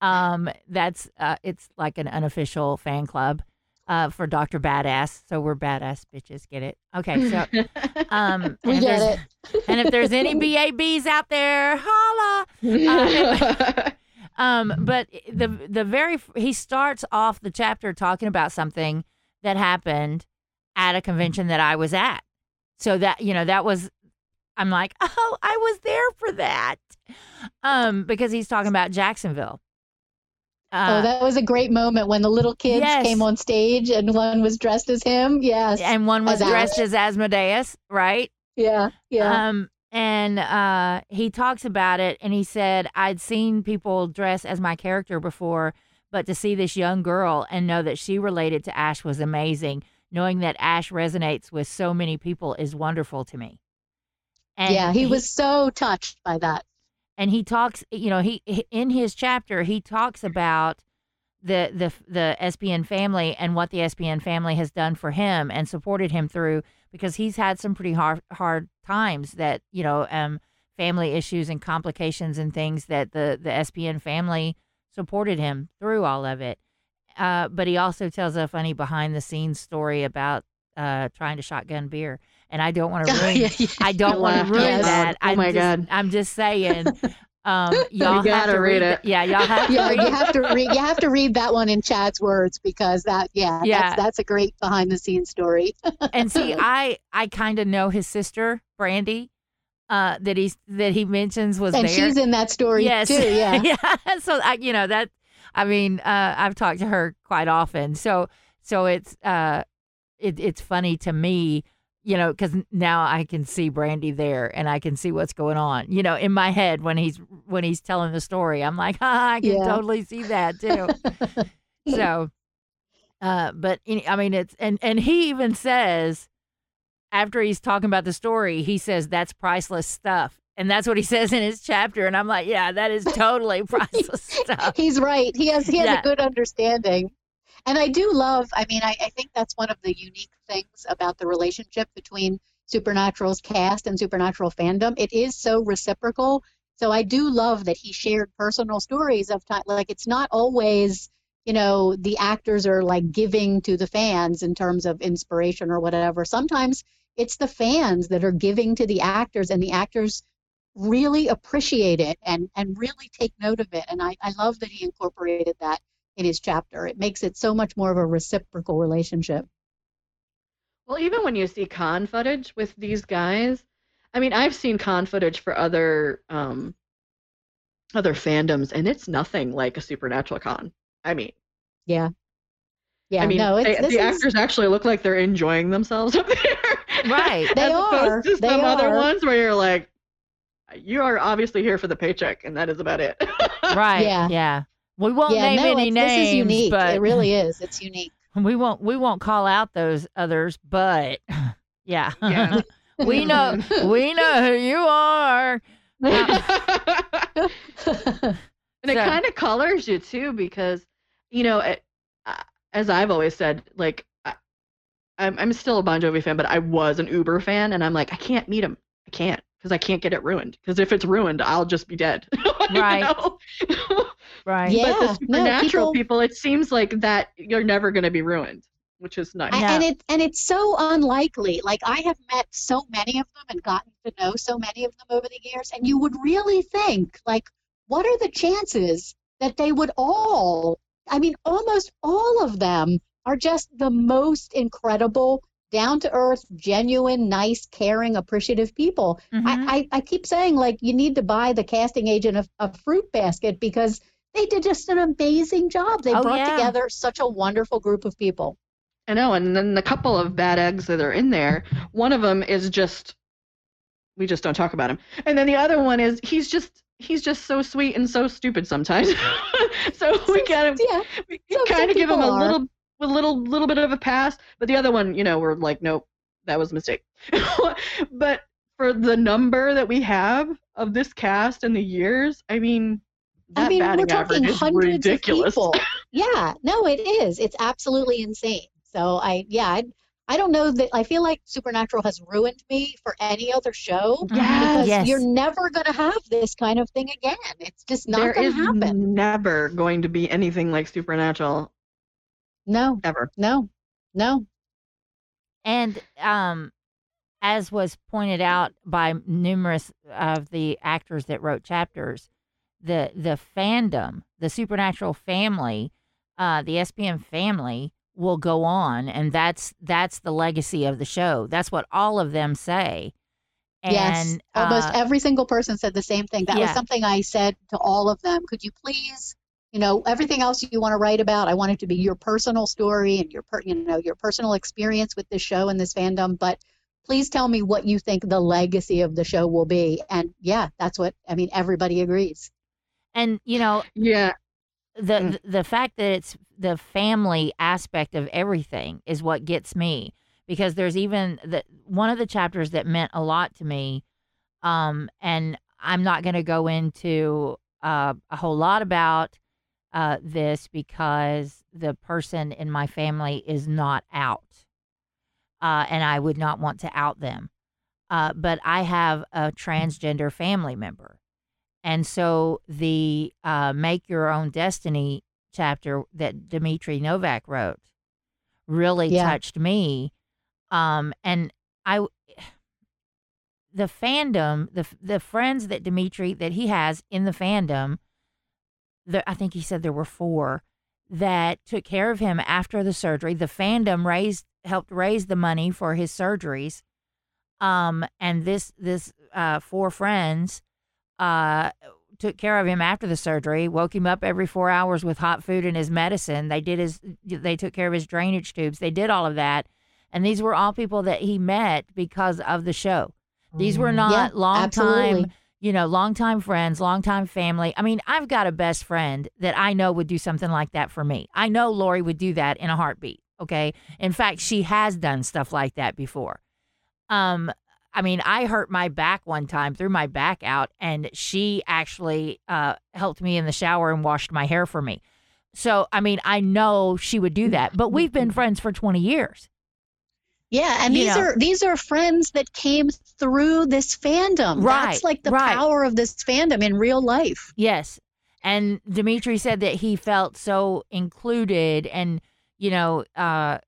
Um, that's uh, it's like an unofficial fan club uh, for Doctor Badass. So we're badass bitches. Get it? Okay. So (laughs) um, We and if get there's- it. And if there's any (laughs) BABs out there, holla. Uh, (laughs) Um, but the the very he starts off the chapter talking about something that happened at a convention that I was at. So that you know that was I'm like, "Oh, I was there for that." Um because he's talking about Jacksonville. Uh, oh, that was a great moment when the little kids yes. came on stage and one was dressed as him. Yes. and one was as dressed as Asmodeus, right? yeah. Yeah. Um, and uh, he talks about it, and he said, I'd seen people dress as my character before, but to see this young girl and know that she related to Ash was amazing. Knowing that Ash resonates with so many people is wonderful to me. And yeah, he was so touched by that. And he talks you know he in his chapter he talks about the the the SPN family and what the SPN family has done for him and supported him through because he's had some pretty hard hard times that you know um family issues and complications and things that the the SPN family supported him through all of it. Uh, but he also tells a funny behind the scenes story about uh, trying to shotgun beer. And I don't want to (laughs) ruin. Yeah, yeah. I don't want to ruin out loud. that. Oh I'm my just, God. I'm just saying. (laughs) Um, y'all have gotta to read read it. Yeah, y'all have (laughs) to Yeah, read you have to read. You have to read that one in Chad's words because that, yeah, Yeah. that's that's a great behind the scenes story. and see i i kind of know his sister brandy uh that he's that he mentions was there. and there she's in that story yes too. Yeah. yeah so i you know that i mean uh i've talked to her quite often so so it's uh it, it's funny to me you know because now i can see brandy there and i can see what's going on you know in my head when he's when he's telling the story i'm like (laughs) ah, i can Yeah. totally see that too (laughs) so uh but any- i mean it's and and he even says after he's talking about the story he says that's priceless stuff and that's what he (laughs) says in his chapter and i'm like yeah that is totally priceless stuff He's right. He has he has Yeah. a good understanding. And I do love, I mean, I, I think that's one of the unique things about the relationship between Supernatural's cast and Supernatural fandom. It is so reciprocal. So I do love that he shared personal stories of time. Like it's not always, you know, the actors are like giving to the fans in terms of inspiration or whatever. Sometimes it's the fans that are giving to the actors and the actors really appreciate it and and really take note of it and I, I love that he incorporated that in his chapter it makes it so much more of a reciprocal relationship Well, even when you see con footage with these guys, I mean, I've seen con footage for other um other fandoms, and it's nothing like a supernatural con. I mean, yeah yeah I mean, no it's they- this the is, actors actually look like they're enjoying themselves (laughs) up there. Right. They As opposed are. To They some other are. ones where you're like, you are obviously here for the paycheck, and that is about it. (laughs) right Yeah. yeah we won't yeah name no any it's, names this is unique. but it really is. It's unique. (laughs) We won't we won't call out those others but (laughs) yeah, Yeah. (laughs) we know we know who you are. And it kind of colors you too because you know it, uh, as i've always said like I, I'm, I'm still a bon jovi fan but i was an uber fan and i'm like i can't meet him. I can't because i can't get it ruined because if it's ruined i'll just be dead (laughs) Right. know? (laughs) right Yeah. but the no, people- people it seems like that you're never going to be ruined which is nice A- Yeah. and it and it's so unlikely like i have met so many of them and gotten to know so many of them over the years and you would really think like what are the chances that they would all i mean almost all of them are just the most incredible down to earth genuine nice caring appreciative people Mhm. I, I, I keep saying like you need to buy the casting agent a, of fruit basket because they did just an amazing job they Oh, brought yeah. together such a wonderful group of people I know, and then the couple of bad eggs that are in there, one of them is just we just don't talk about him. And then the other one is he's just he's just so sweet and so stupid sometimes. (laughs) so we kind of yeah we some- some kind of give him a people are. little a little little bit of a pass, but the other one, you know, we're like nope, that was a mistake. (laughs) but for the number that we have of this cast and the years, I mean that I mean, we're talking average is ridiculous. of people. (laughs) Yeah, no, it is. It's absolutely insane. So I, yeah, I, I don't know that. I feel like Supernatural has ruined me for any other show Yes. because Yes. you're never going to have this kind of thing again. It's just not There going to happen. There's never going to be anything like Supernatural No, ever. no, no. And um, as was pointed out by numerous of the actors that wrote chapters, the the fandom, the supernatural family, uh, the SPN family will go on, and that's that's the legacy of the show. That's what all of them say. And, yes, almost uh, every single person said the same thing. That yeah. was something I said to all of them. Could you please, you know, everything else you want to write about, I want it to be your personal story and your, per, you know, your personal experience with this show and this fandom. But please tell me what you think the legacy of the show will be. And yeah, that's what I mean. Everybody agrees. and you know Yeah. the, Mm. the the fact that it's the family aspect of everything is what gets me because there's even the one of the chapters that meant a lot to me um and I'm not going to go into uh, a whole lot about uh, this because the person in my family is not out uh, and I would not want to out them uh, but I have a transgender family member and so the uh, Make Your Own Destiny chapter that Dimitri Novak wrote really Yeah. touched me. Um, and I, (sighs) the fandom, the the friends that Dimitri that he has in the fandom, there I think he said there were four that took care of him after the surgery. The fandom raised helped raise the money for his surgeries. Um, and this this uh, four friends uh, took care of him after the surgery, woke him up every four hours with hot food and his medicine. They did his they took care of his drainage tubes. They did all of that. And these were all people that he met because of the show. These were not Yeah, long absolutely. time, you know, longtime friends, longtime family. I mean, I've got a best friend that I know would do something like that for me. I know Lori would do that in a heartbeat. Okay. In fact, she has done stuff like that before. Um, I mean, I hurt my back one time, threw my back out, and she actually uh, helped me in the shower and washed my hair for me. So, I mean, I know she would do that, but we've been (laughs) friends for 20 years. Yeah, and You these know. are these are friends that came through this fandom. Right, That's like the right. power of this fandom in real life. Yes. And Dimitri said that he felt so included and, you know, uh,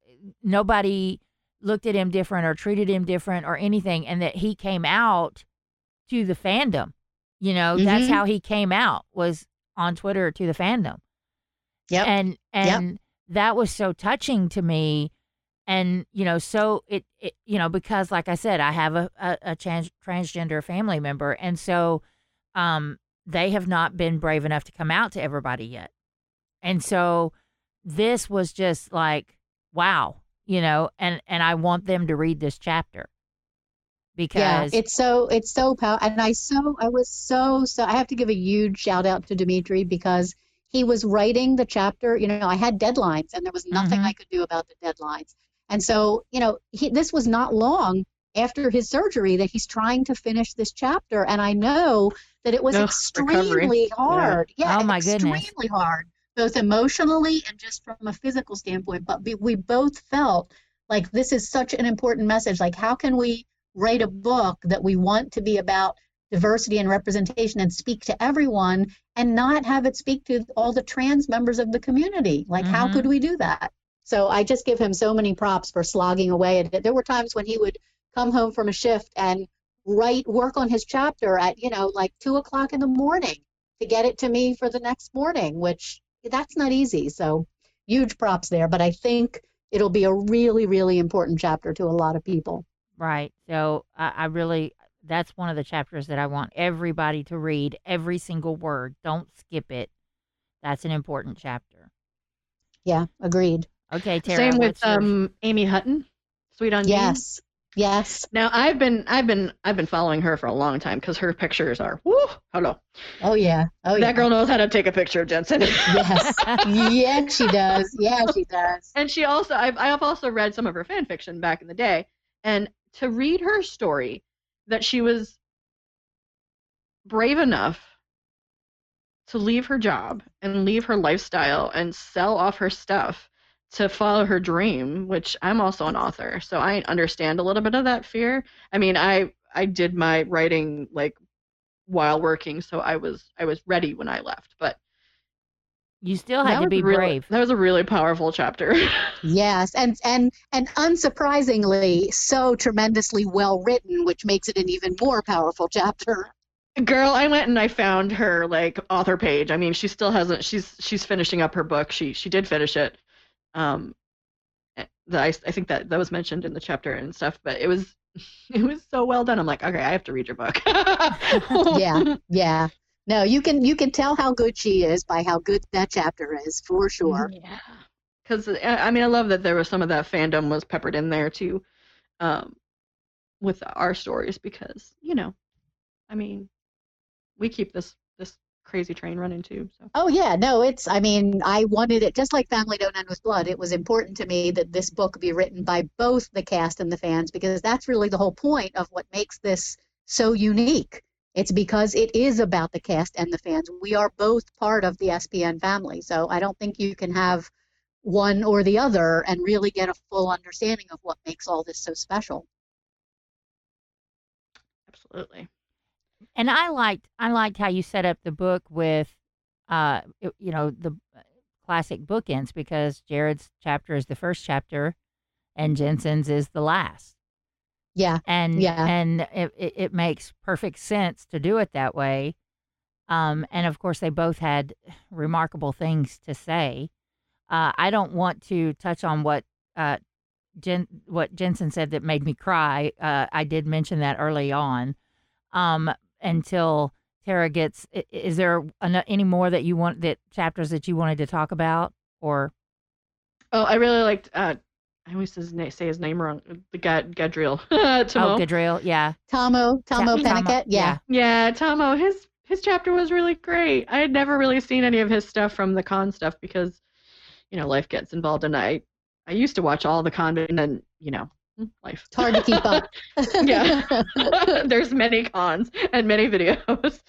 nobody looked at him different or treated him different or anything. And that he came out to the fandom. You know, that's Mhm. how he came out was on Twitter to the fandom. Yep. And, and that was so touching to me. And, you know, so it, it you know, because like I said, I have a, a, a trans, transgender family member. And so, um, they have not been brave enough to come out to everybody yet. And so this was just like, wow, you know, and and I want them to read this chapter because Yeah, it's so it's so powerful, and I so I was so so I have to give a huge shout out to Dimitri because he was writing the chapter. You know, I had deadlines, and there was nothing Mhm. I could do about the deadlines. And so, you know, he, this was not long after his surgery that he's trying to finish this chapter, and I know that it was Ugh, extremely recovery. hard. Yeah, Oh, my goodness. extremely hard, both emotionally and just from a physical standpoint. But we, we both felt like this is such an important message. Like, how can we write a book that we want to be about diversity and representation and speak to everyone and not have it speak to all the trans members of the community? Like, how Mhm. could we do that? So I just give him so many props for slogging away at it. There were times when he would come home from a shift and write work on his chapter at you know like two o'clock in the morning to get it to me for the next morning which that's not easy so huge props there but i think it'll be a really really important chapter to a lot of people right. So I, I really that's one of the chapters that I want everybody to read every single word. Don't skip it. That's an important chapter. yeah agreed Okay, Tara. Same with your- um, Amy Hutton, Sweet on you. yes yes Now I've been I've been I've been following her for a long time because her pictures are woo hello. oh yeah oh yeah That girl knows how to take a picture of Jensen. yes (laughs) yeah she does yeah she does and she also I've I've also read some of her fan fiction back in the day, and to read her story, that she was brave enough to leave her job and leave her lifestyle and sell off her stuff to follow her dream, which I'm also an author, so I understand a little bit of that fear. I mean, I I did my writing like while working, so I was I was ready when I left, but you still had that to be really- brave. That was a really powerful chapter. Yes, and and and unsurprisingly, so tremendously well written, which makes it an even more powerful chapter. Girl, I went and I found her like author page. I mean, she still hasn't. She's she's finishing up her book. She she did finish it. Um, eh, that I I think that that was mentioned in the chapter and stuff. But it was (laughs) it was so well done. I'm like, okay, I have to read your book. (laughs) Yeah, yeah. No, you can you can tell how good she is by how good that chapter is for sure. Yeah. Because I mean, I love that there was some of that fandom was peppered in there too, um, with our stories because you know, I mean, we keep this crazy train running too. So. Oh yeah, no, it's I mean, I wanted it just like Family Don't End with Blood. It was important to me that this book be written by both the cast and the fans because that's really the whole point of what makes this so unique. It's because it is about the cast and the fans. We are both part of the SPN family. So I don't think you can have one or the other and really get a full understanding of what makes all this so special. Absolutely. And I liked I liked how you set up the book with, uh, it- you know, the classic bookends because Jared's chapter is the first chapter, and Jensen's is the last. Yeah. and Yeah. and it, it, it makes perfect sense to do it that way um and of course they both had remarkable things to say uh i don't want to touch on what uh Jen, what Jensen said that made me cry. Uh, I did mention that early on. Um, until Tara gets, is there any more that you want that chapters that you wanted to talk about, or Oh, I really liked. Uh, I always say his name wrong. The Gad Gadriel. (laughs) oh, Tahmoh. Gadriel? Yeah, Tahmoh, Tahmoh Ta- Penikett. Yeah. Yeah, Tahmoh. His his chapter was really great. I had never really seen any of his stuff from the con stuff because, you know, life gets involved, and I I used to watch all the con, and then you know, life. It's hard to keep up. (laughs) Yeah. (laughs) There's many cons and many videos.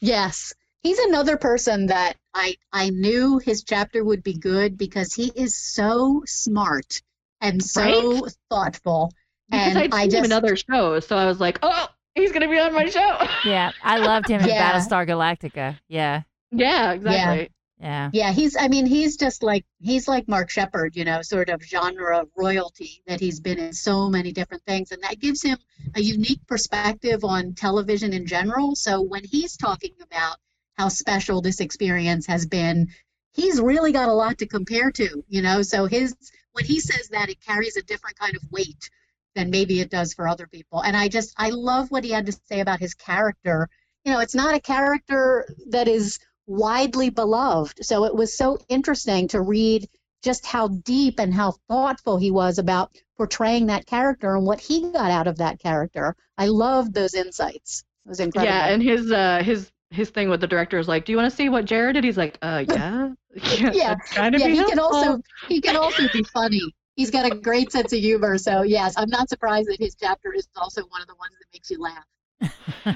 Yes. He's another person that I I knew his chapter would be good because he is so smart and so thoughtful. Because And I'd I seen him in other shows, so I was like, oh, he's gonna be on my show. yeah. I loved him in (laughs) Yeah. Battlestar Galactica. Yeah, yeah, exactly. yeah. Yeah, Yeah, he's I mean, he's just like he's like Mark Sheppard, you know, sort of genre royalty that he's been in so many different things and that gives him a unique perspective on television in general. So when he's talking about how special this experience has been, he's really got a lot to compare to, you know. So his when he says that it carries a different kind of weight than maybe it does for other people. And I just I love what he had to say about his character. You know, it's not a character that is widely beloved. So it was so interesting to read just how deep and how thoughtful he was about portraying that character and what he got out of that character. I loved those insights. It was incredible. Yeah, and his uh his his thing with the director is like, "Do you want to see what Jared did?" He's like, "Uh, (laughs) yeah, (laughs) yeah, Yeah, that's kind of yeah, he can also he can also be funny. He's got a great sense of humor. So yes, I'm not surprised that his chapter is also one of the ones that makes you laugh.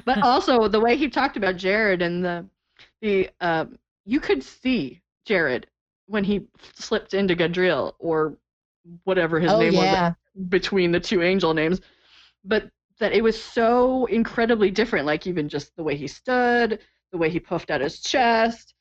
but also the way he talked about Jared and the the um you could see Jared when he slipped into Gadriel or whatever his oh name yeah. was between the two angel names, but that it was so incredibly different. Like even just the way he stood, the way he puffed out his chest,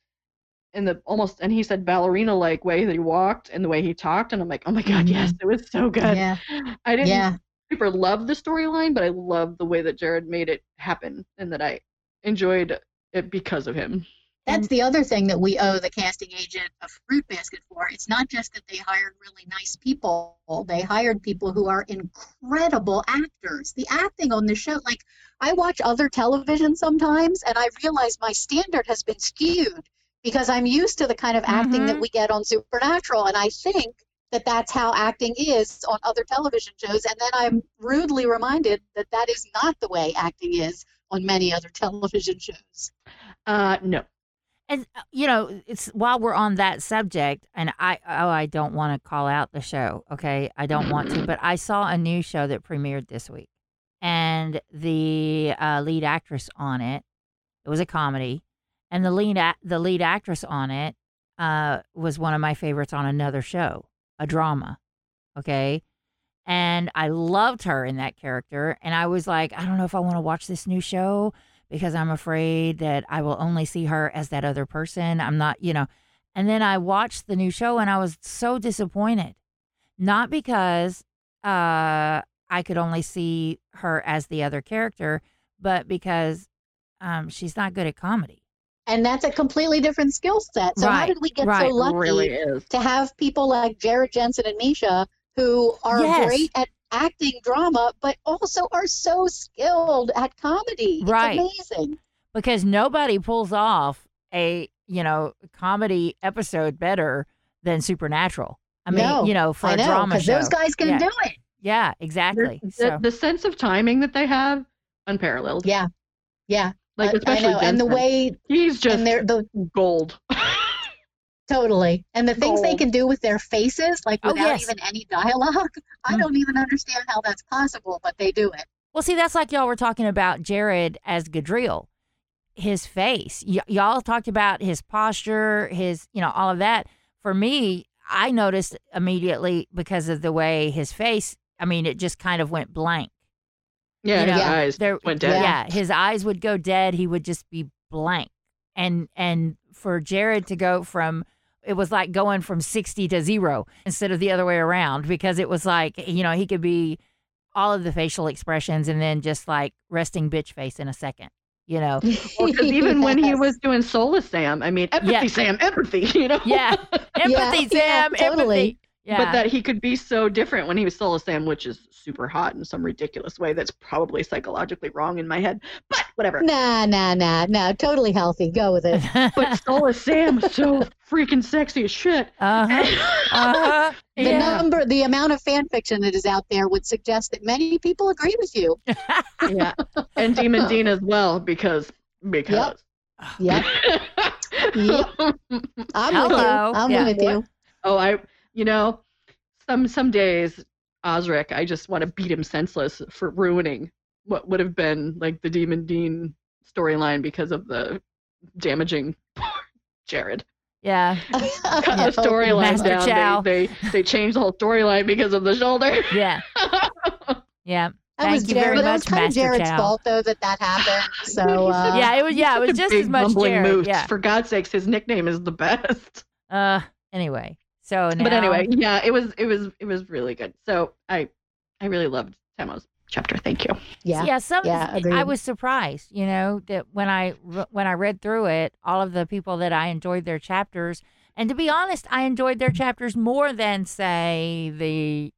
and the almost and he said ballerina like way that he walked and the way he talked, and I'm like, oh my god, yes, it was so good. Yeah. I didn't Yeah. super love the storyline, but I love the way that Jared made it happen and that I enjoyed it because of him. That's the other thing that we owe the casting agent a Fruit Basket for. It's not just that they hired really nice people, they hired people who are incredible actors. The acting on the show, like I watch other television sometimes and I realize my standard has been skewed because I'm used to the kind of acting that Mhm. we get on Supernatural. And I think that that's how acting is on other television shows. And then I'm rudely reminded that that is not the way acting is on many other television shows. Uh, no. And uh, you know, it's while we're on that subject, and I oh, I don't want to call out the show. Okay, I don't want to, but I saw a new show that premiered this week, and the uh, lead actress on it, it was a comedy, and the lead a- the lead actress on it uh, was one of my favorites on another show, a drama. Okay. And I loved her in that character. And I was like, I don't know if I want to watch this new show because I'm afraid that I will only see her as that other person. I'm not, you know. And then I watched the new show and I was so disappointed. Not because uh, I could only see her as the other character, but because um, she's not good at comedy. and that's a completely different skill set. So how did we get right, so lucky really to have people like Jared Jensen and Misha who are Yes. great at acting drama, but also are so skilled at comedy? Right. It's amazing. Because nobody pulls off a, you know, comedy episode better than Supernatural. I mean, No, you know, for I a know drama because show. those guys can Yeah. do it. Yeah, exactly. The, so the sense of timing that they have, unparalleled. Yeah, yeah. Like I- I especially know, and the way he's just and they're the gold. Totally and the things they can do with their faces, like Oh, without yes. even any dialogue. (laughs) I Mm. don't even understand how that's possible, but they do it. Well, see, that's like y'all were talking about Jared as Gadriel, his face. Y- y'all talked about his posture, his, you know, all of that. For me, I noticed immediately because of the way his face, I mean, it just kind of went blank. Yeah, You his eyes there- went dead. Yeah, his eyes would go dead. He would just be blank. And and for Jared to go from it was like going from 60 to 0 instead of the other way around because it was like, you know, he could be all of the facial expressions and then just like resting bitch face in a second, you know. (laughs) Well, because even when he was doing Soulless Sam, I mean, empathy Yeah. Sam, empathy, (laughs) you know? Yeah. Empathy, yeah, Sam, totally. empathy. Yeah. But that he could be so different when he was Soulless Sam, which is super hot in some ridiculous way that's probably psychologically wrong in my head. But whatever. Nah, nah, nah, nah. Totally healthy. Go with it. (laughs) But Soulless Sam is so freaking sexy as shit. uh-huh. (laughs) Uh-huh. The Yeah. number, the amount of fan fiction that is out there would suggest that many people agree with you. (laughs) yeah. And Demon Dean as well, because because Yep. Yep. I'm with you. I'm Yeah. with you. Oh, I, you know, some some days, Osric, I just want to beat him senseless for ruining what would have been like the Demon Dean storyline because of the damaging (laughs) Jared. Yeah. Cut (laughs) the storyline down. Chau. They, they they changed the whole storyline because of the shoulder. Yeah. (laughs) Yeah. That was Thank you Jared. very that much, was kind Master of Jared's Chau. fault, though, that that happened. So, uh, yeah, it was yeah, it was Such a just big as much Jared. moose. Yeah. For God's sakes, his nickname is the best. Uh anyway. So now But anyway, yeah, it was it was it was really good. So I I really loved Tahmoh's chapter. Thank you. yeah. yeah, some Yeah, I was surprised, you know, that when I when I read through it, all of the people that I enjoyed their chapters, and to be honest, I enjoyed their chapters more than say the.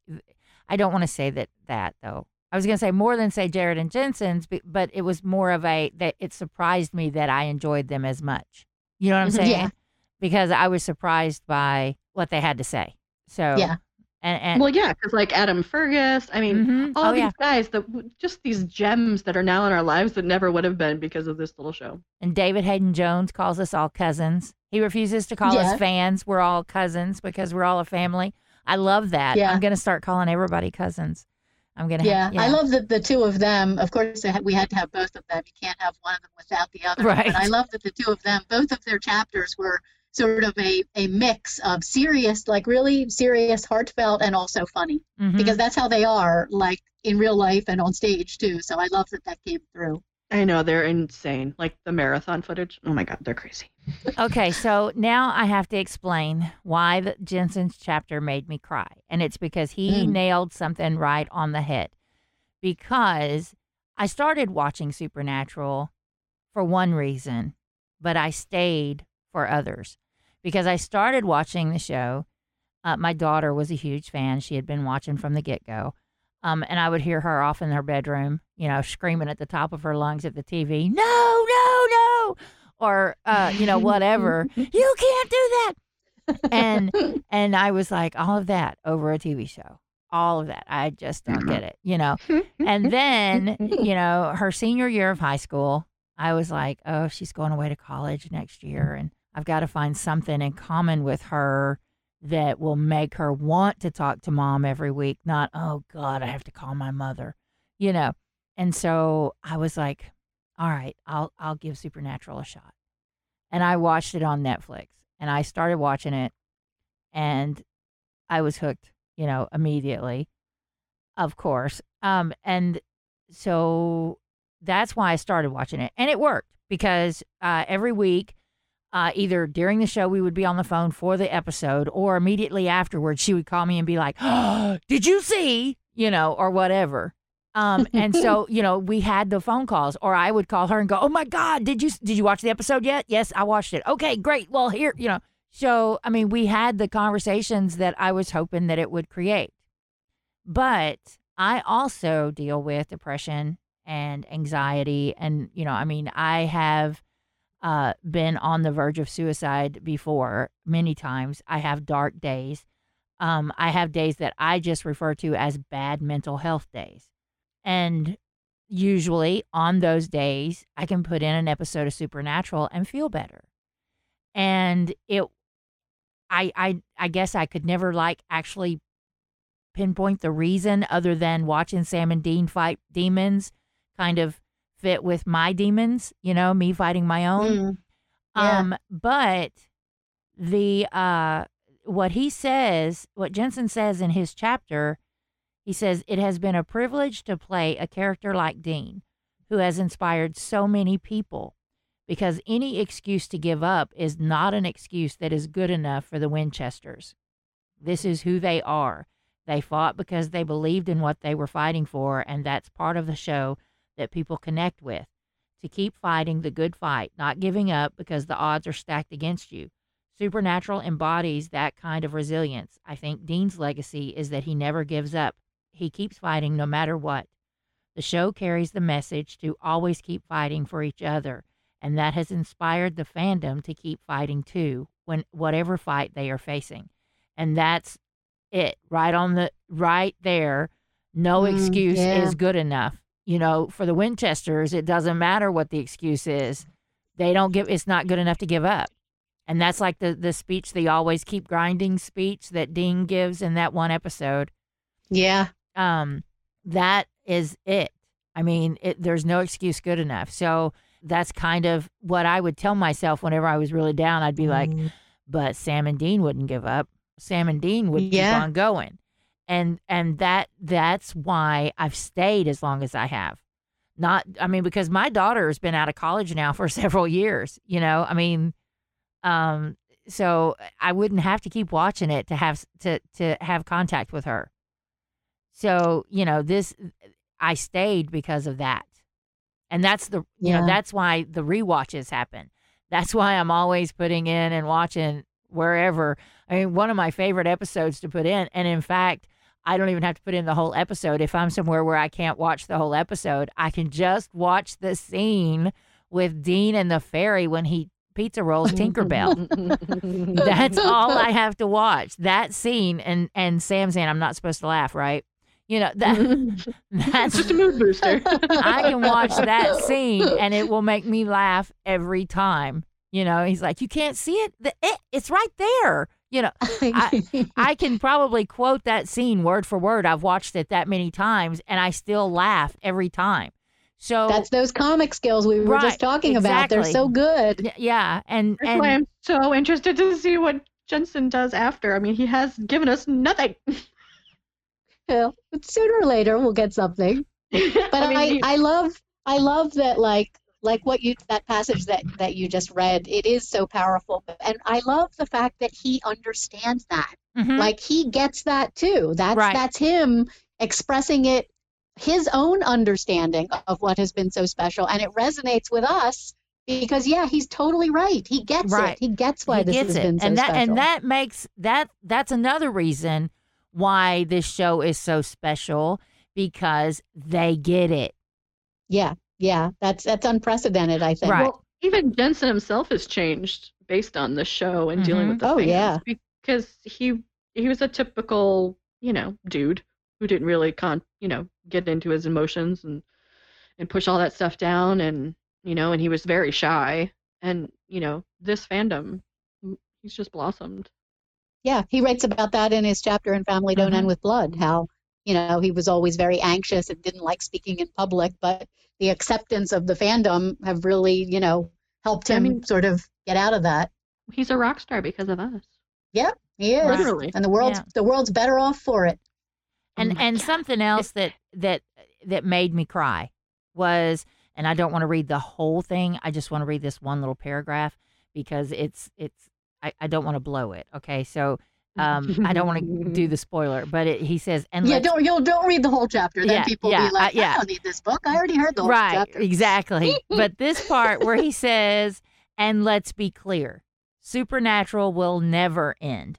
I don't want to say that that though. I was going to say more than say Jared and Jensen's, but, but it was more of a that it surprised me that I enjoyed them as much. You know what I'm Mhm. saying? Yeah. Because I was surprised by what they had to say. So Yeah. and, and Well, yeah, because like Adam Fergus, I mean, Mhm. all oh these yeah, guys that just these gems that are now in our lives that never would have been because of this little show. And David Haydn-Jones calls us all cousins. He refuses to call Yeah. us fans. We're all cousins because we're all a family. I love that. Yeah. I'm going to start calling everybody cousins. I'm going to Yeah, I love that the two of them. Of course, we had to have both of them. You can't have one of them without the other. Right. But I love that the two of them, both of their chapters were sort of a, a mix of serious, like really serious, heartfelt, and also funny Mhm. because that's how they are, like in real life and on stage too. So I love that that came through. I know they're insane. Like the marathon footage. Oh my god, they're crazy. Okay, so now I have to explain why the Jensen's chapter made me cry. And it's because he Mm. nailed something right on the head. Because I started watching Supernatural for one reason, but I stayed for others. Because I started watching the show. Uh, my daughter was a huge fan. She had been watching from the get go. Um, and I would hear her off in her bedroom, you know, screaming at the top of her lungs at the TV, no, no, no, or, uh, you know, whatever. (laughs) you can't do that. And, and I was like, all of that over a TV show, all of that. I just don't get it, you know. And then, you know, her senior year of high school, I was like, oh, she's going away to college next year. And I've got to find something in common with her that will make her want to talk to mom every week, not, oh God, I have to call my mother, you know. And so I was like, all right, I'll I'll give Supernatural a shot. And I watched it on Netflix and I started watching it and I was hooked, you know, immediately. Of course. Um and so that's why I started watching it. And it worked because uh every week uh, either during the show we would be on the phone for the episode or immediately afterwards she would call me and be like oh, (gasps) did you see? You know or whatever. Um, and so (laughs) you know we had the phone calls or i would call her and go oh my god did you did you watch the episode yet? Yes i watched it. Okay great. Well here you know. So i mean we had the conversations that i was hoping that it would create. But i also deal with depression and anxiety and you know i mean i have uh, been on the verge of suicide before many times. I have dark days. Um, I have days that I just refer to as bad mental health days. And usually on those days, I can put in an episode of Supernatural and feel better. And it, I, I, I guess I could never like actually pinpoint the reason other than watching Sam and Dean fight demons kind of fit with my demons, you know, me fighting my own. Mm, yeah. Um, but the uh what he says, what Jensen says in his chapter, He says, It has been a privilege to play a character like Dean, who has inspired so many people, because any excuse to give up is not an excuse that is good enough for the Winchesters. This is who they are. They fought because they believed in what they were fighting for, and that's part of the show that people connect with. To keep fighting the good fight, not giving up because the odds are stacked against you. Supernatural embodies that kind of resilience. I think Dean's legacy is that he never gives up. He keeps fighting no matter what. The show carries the message to always keep fighting for each other, and that has inspired the fandom to keep fighting too, when whatever fight they are facing. And that's it, right on the right there. No Mm, excuse yeah. is good enough. You know, for the Winchesters, it doesn't matter what the excuse is. They don't give it's not good enough to give up. And that's like the the speech, the always keep grinding speech that Dean gives in that one episode Yeah. um, that is it. I mean, it, there's no excuse good enough. So that's kind of what I would tell myself whenever I was really down. I'd be like, Mm. but Sam and Dean wouldn't give up. Sam and Dean would Yeah. keep on going. And and that that's why I've stayed as long as I have. Not I mean because my daughter has been out of college now for (laughs) several years, you know. I mean um so I wouldn't have to keep watching it to have to to have contact with her. So, you know, this I stayed because of that. And that's the you Yeah. know, that's why the rewatches happen. That's why I'm always putting in and watching wherever. I mean, one of my favorite episodes to put in, and in fact, I don't even have to put in the whole episode. If I'm somewhere where I can't watch the whole episode, I can just watch the scene with Dean and the fairy when he pizza rolls Tinkerbell. (laughs) That's all I have to watch. That scene and and Sam saying I'm not supposed to laugh, right? You know that (laughs) that's just a mood booster. I can watch that (laughs) scene and it will make me laugh every time. You know, he's like, you can't see it. The, it it's right there. You know, I, I can probably quote that scene word for word. I've watched it that many times and I still laugh every time. So That's those comic skills we were Right, just talking about. They're so good. yeah, and and I'm so interested to see what Jensen does after. I mean, he has given us nothing. (laughs) Well, sooner or later we'll get something. (laughs) But I, mean, he- I, love I love that like like what you that passage that that you just read. It is so powerful, and I love the fact that he understands that. Mhm. Like he gets that too. That's Right. that's him expressing it his own understanding of what has been so special, and it resonates with us because yeah, he's totally right. He gets Right. it. He gets why he this gets has it, been so and that special. and that makes that that's another reason why this show is so special because they get it. yeah, yeah, that's that's unprecedented. I think. Right. Well, even Jensen himself has changed based on the show and dealing Mhm. with the Oh, fans yeah. because he he was a typical you know dude who didn't really con you know get into his emotions and and push all that stuff down and you know and he was very shy and you know this fandom mm, he's just blossomed Yeah, he writes about that in his chapter in Family Don't Mhm. End with Blood, how, you know, he was always very anxious and didn't like speaking in public, but the acceptance of the fandom have really, you know, helped I him mean- sort of get out of that. he's a rock star because of us He is. Literally And the world's Yeah. the world's better off for it. And Oh and God. something else that that that made me cry was, and I don't want to read the whole thing. I just want to read this one little paragraph because it's it's I, I don't want to blow it. Okay, so um I don't want to do the spoiler, but it, he says and yeah, don't you'll don't read the whole chapter. Then Yeah, people yeah, be like, uh, yeah. I don't need this book. I already heard the whole right chapter. exactly (laughs) but this part where he says and let's be clear supernatural will never end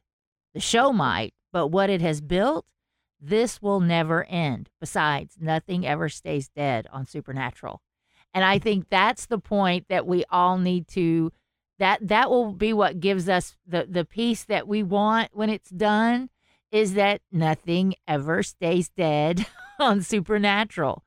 the show might but what it has built this will never end besides nothing ever stays dead on supernatural and i think that's the point that we all need to that that will be what gives us the the peace that we want when it's done is that nothing ever stays dead (laughs) on supernatural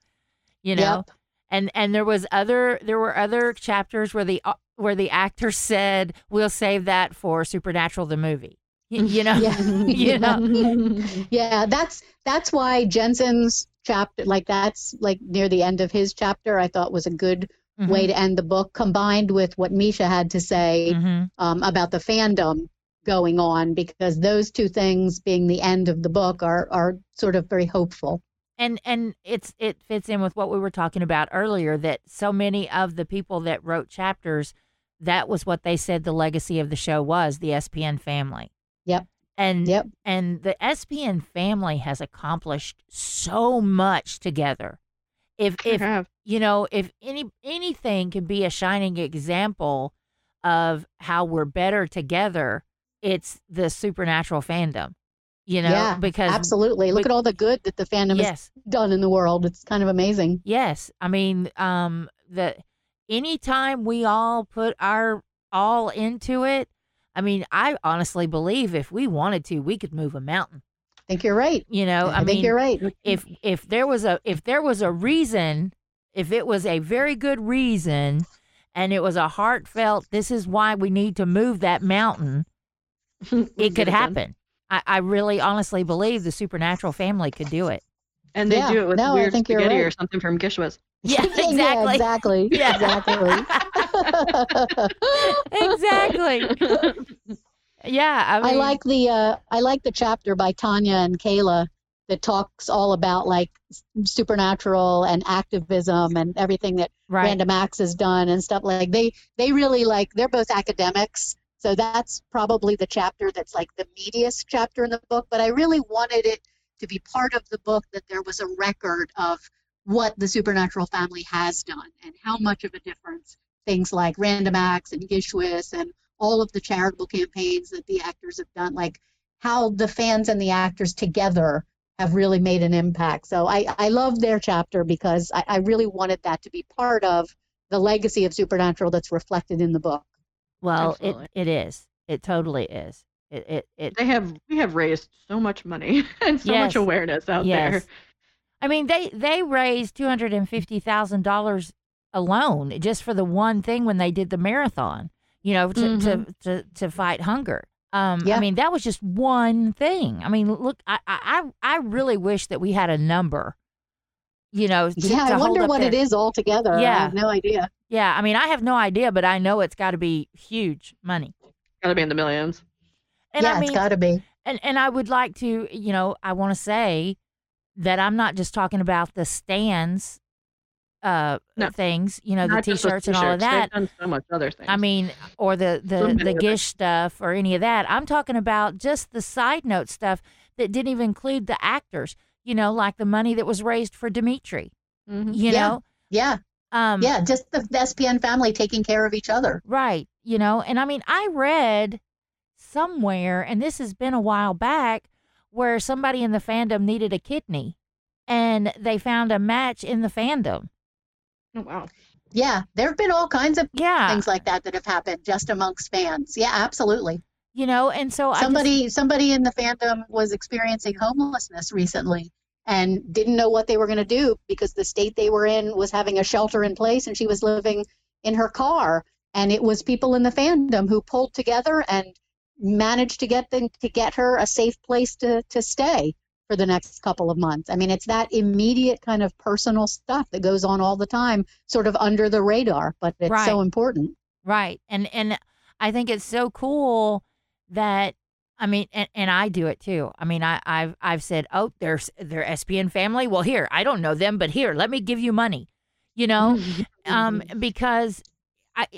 you know Yep. and and there was other there were other chapters where the uh, where the actor said we'll save that for supernatural the movie Y- you know Yeah. (laughs) you know (laughs) yeah, that's that's why Jensen's chapter like that's like near the end of his chapter I thought was a good way to end the book combined with what Misha had to say hmm um, about the fandom going on because those two things being the end of the book are are sort of very hopeful. and and it's it fits in with what we were talking about earlier that so many of the people that wrote chapters that was what they said the legacy of the show was the SPN family. Yep. And Yep. and the SPN family has accomplished so much together. If if you know, if any anything can be a shining example of how we're better together, it's the supernatural fandom. You know, yeah, because absolutely. Look at all the good that the fandom has done in the world. It's kind of amazing. Yes, I mean, um, the anytime we all put our all into it, I mean, I honestly believe if we wanted to, we could move a mountain. I think you're right. You know, I, I, think mean, you're right. Mm-hmm. if if there was a if there was a reason, if it was a very good reason, and it was a heartfelt, this is why we need to move that mountain, (laughs) it could happen. I, I really honestly believe the supernatural family could do it. And they Yeah, do it with no, I weird think you're spaghetti or something from GISHWHES. (laughs) Yeah, (laughs) Yeah, exactly. exactly. Yeah. Exactly. exactly. Yeah, I, I like the uh, I like the chapter by Tanya and Kayla that talks all about like supernatural and activism and everything that right. Random Acts has done and stuff like they they really like they're both academics so that's probably the chapter that's like the meatiest chapter in the book but I really wanted it to be part of the book that there was a record of what the supernatural family has done and how much of a difference things like Random Acts and GISHWHES and all of the charitable campaigns that the actors have done like how the fans and the actors together have really made an impact. So I, I love their chapter because I, I really wanted that to be part of the legacy of Supernatural that's reflected in the book. Well, it, it is. It totally is. It it, it They have we have raised so much money (laughs) and so Yes. much awareness out yes. there. I mean, they they raised two hundred and fifty thousand dollars alone just for the one thing when they did the marathon. You know, to to, to to fight hunger. Um, I mean, that was just one thing. I mean, look, I I I I really wish that we had a number. You know, to, yeah, to I wonder what there. it is altogether. I Yeah. have no idea. Yeah, I mean, I have no idea, but I know it's got to be huge money. Gotta be in the millions. And yeah, I mean, it's got to be. and and I would like to, you know, I want to say that I'm not just talking about the stands, uh, No. things, you know, the Not just those t-shirts and all of that. Done so much other things. I mean, or the the many the other Gish stuff or any of that. I'm talking about just the side note stuff that didn't even include the actors. You know, like the money that was raised for Dimitri. Mhm. You Yeah. know, Yeah, um, yeah, just the, the SPN family taking care of each other. Right. You know, and I mean, I read somewhere, and this has been a while back, where somebody in the fandom needed a kidney and they found a match in the fandom. Oh, wow. Yeah, there have been all kinds of Yeah. things like that that have happened just amongst fans. Yeah, absolutely. You know, and so I just, somebody somebody in the fandom was experiencing homelessness recently and didn't know what they were going to do because the state they were in was having a shelter in place and she was living in her car and it was people in the fandom who pulled together and managed to get them to get her a safe place to to stay for the next couple of months. I mean, it's that immediate kind of personal stuff that goes on all the time, sort of under the radar, but it's Right. so important. Right. And and I think it's so cool that I mean and, and I do it too. I mean I, I've I've said, Oh, there's their SPN family. Well here, I don't know them, but here, let me give you money. You know? (laughs) um because I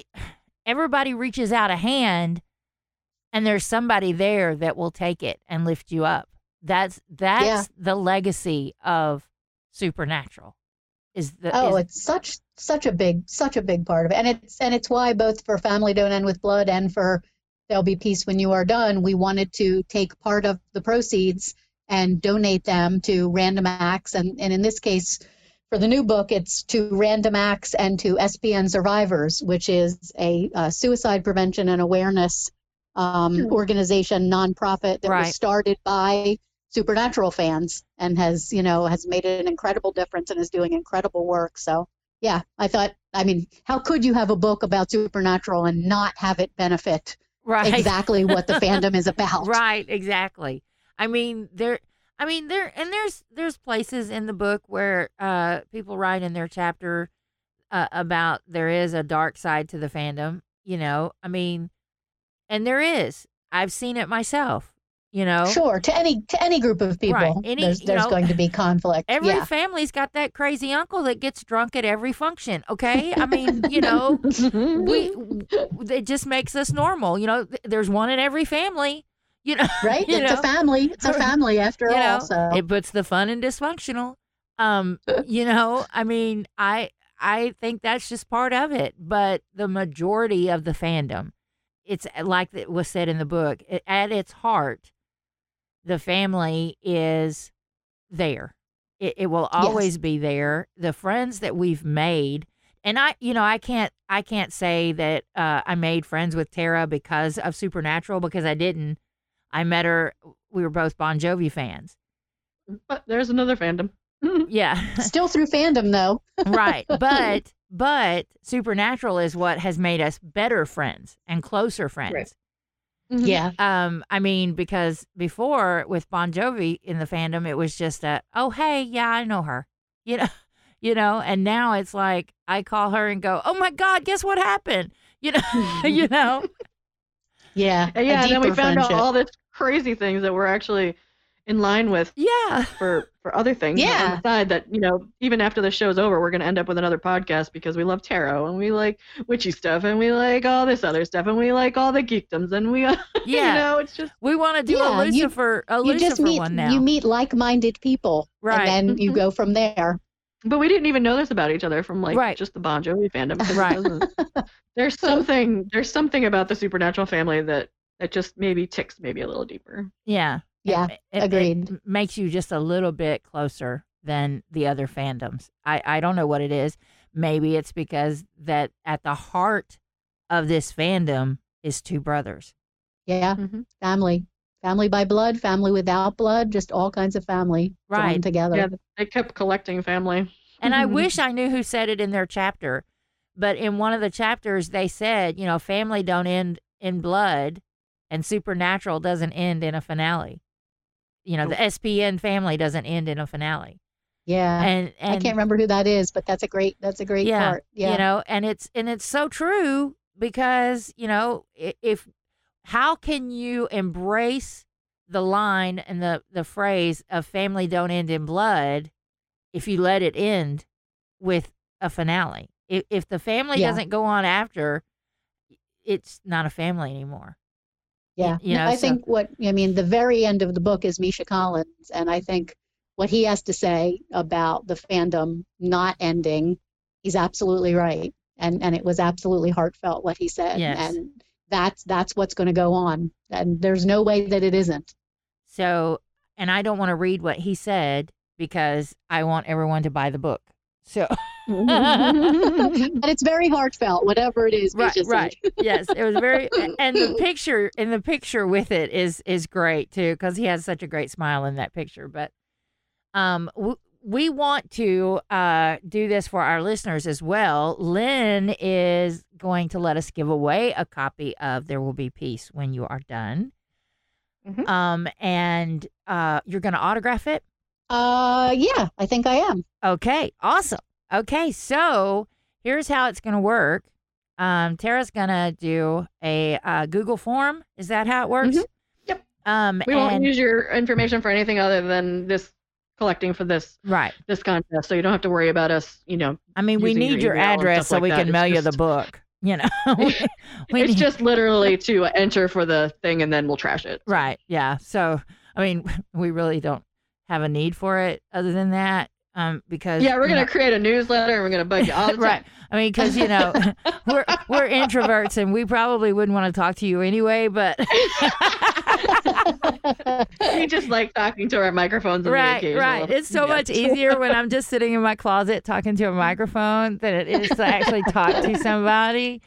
everybody reaches out a hand and there's somebody there that will take it and lift you up. That's that's Yeah. the legacy of supernatural. Is the Oh, is- it's such such a big such a big part of it, and it's and it's why both for Family Don't End with Blood and for There'll Be Peace When You Are Done, we wanted to take part of the proceeds and donate them to Random Acts, and and in this case, for the new book, it's to Random Acts and to SPN Survivors, which is a, uh suicide prevention and awareness um, Hmm. organization nonprofit that Right. was started by supernatural fans and has you know has made an incredible difference and is doing incredible work so yeah i thought i mean how could you have a book about supernatural and not have it benefit right. exactly what the fandom is (laughs) about Right, exactly. I mean, there I mean, there and there's there's places in the book where uh people write in their chapter uh, about there is a dark side to the fandom, you know. I mean, and there is. I've seen it myself. You know, Sure, to any to any group of people, Right. Any- there's there's know, going to be conflict. every yeah. family's got that crazy uncle that gets drunk at every function. Okay, I mean, you know, we (laughs) it just makes us normal. You know, there's one in every family. You know, (laughs) right? you it's know? a family. It's a (laughs) family after you know, all. So it puts the fun in dysfunctional. Um, you know, I mean, I I think that's just part of it. But the majority of the fandom, it's like it was said in the book. At its heart, the family is there. It, it will always be there. The friends that we've made, and I, you know, I can't, I can't say that uh, I made friends with Tara because of Supernatural because I didn't. I met her. We were both Bon Jovi fans. But there's another fandom. (laughs) Yeah, still through fandom though. right. (laughs) But but Supernatural is what has made us better friends and closer friends. Right. Mm-hmm. Yeah. Um, I mean, because before with Bon Jovi in the fandom, it was just a, oh hey, yeah, I know her, (laughs) you know, you know, and now it's like I call her and go, oh my God, guess what happened, (laughs) you know, (laughs) you know, Yeah. Yeah, and then we deeper found friendship. out all this crazy things that we're actually in line with yeah, for for other things on Yeah. the side that you know even after the show's over we're going to end up with another podcast because we love tarot and we like witchy stuff and we like all this other stuff and we like all the geekdoms and we (laughs) yeah. you know it's just we want to do Yeah, a you- Lucifer, a you Lucifer just meet one now. you meet like-minded people, Right. and then you Mhm. go from there. but we didn't even know this about each other from like Right. just the Bon Jovi fandom Right. there's (laughs) something there's something about the supernatural family that that just maybe ticks maybe a little deeper yeah, Yeah, it, it- agreed. It makes you just a little bit closer than the other fandoms. I, I don't know what it is. Maybe it's because that at the heart of this fandom is two brothers. Yeah, Mhm. family, family by blood, family without blood, just all kinds of family Right. together. yeah they kept collecting family And I wish I knew who said it in their chapter, but in one of the chapters they said, you know, family don't end in blood and supernatural doesn't end in a finale. You know, the SPN family doesn't end in a finale. Yeah, And and I can't remember who that is, but that's a great that's a great yeah, part. Yeah, you know and it's and it's so true because you know if how can you embrace the line and the the phrase of family don't end in blood if you let it end with a finale if, if the family Yeah. doesn't go on after it's not a family anymore yeah. you know, I so- think what I mean, the very end of the book is Misha Collins, and I think what he has to say about the fandom not ending, he's absolutely right, and and it was absolutely heartfelt what he said, Yes. and that's that's what's going to go on, and there's no way that it isn't. so and i don't want to read what he said because i want everyone to buy the book so (laughs) but it's very heartfelt, whatever it is. right right (laughs) yes it was very and the picture and the picture with it is is great too because he has such a great smile in that picture but um w- we want to uh, do this for our listeners as well. Lynn is going to let us give away a copy of There Will Be Peace When You Are Done. Mhm. Um, and uh, you're going to autograph it? Uh, yeah, I think I am. Okay, awesome. Okay, so here's how it's going to work. Um, Tara's going to do a uh, Google form. Is that how it works? Mhm. Yep. Um, we won't and- use your information for anything other than this collecting for this right. this contest so you don't have to worry about us you know I mean, we need your your address so like we that. can It's mail you the book. You know, (laughs) We it's need- just literally to enter for the thing and then we'll trash it right. Yeah. So, I mean, (laughs) we really don't have a need for it other than that, um, because yeah we're gonna know- create a newsletter and we're gonna bug you all (laughs) the time right. I mean, because you know (laughs) we're we're introverts and we probably wouldn't want to talk to you anyway. But (laughs) we just like talking to our microphones right, right. It's so Yeah. much easier when I'm just sitting in my closet talking to a microphone than it is to actually talk to somebody.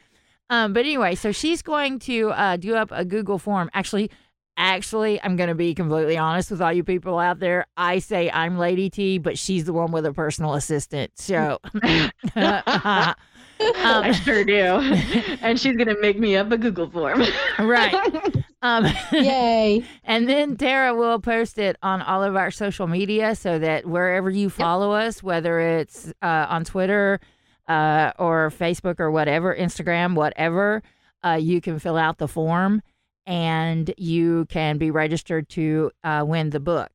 Um, but anyway, so she's going to uh, do up a Google form. Actually, actually, I'm going to be completely honest with all you people out there. I say I'm Lady T, but she's the one with a personal assistant. So. Um, (laughs) I sure do. (laughs) and she's gonna make me up a Google form. right. (laughs) Um, Yay. and then Tara will post it on all of our social media so that wherever you follow us, whether it's uh, on Twitter uh, or Facebook or whatever, Instagram, whatever, uh, you can fill out the form. And you can be registered to uh, win the book.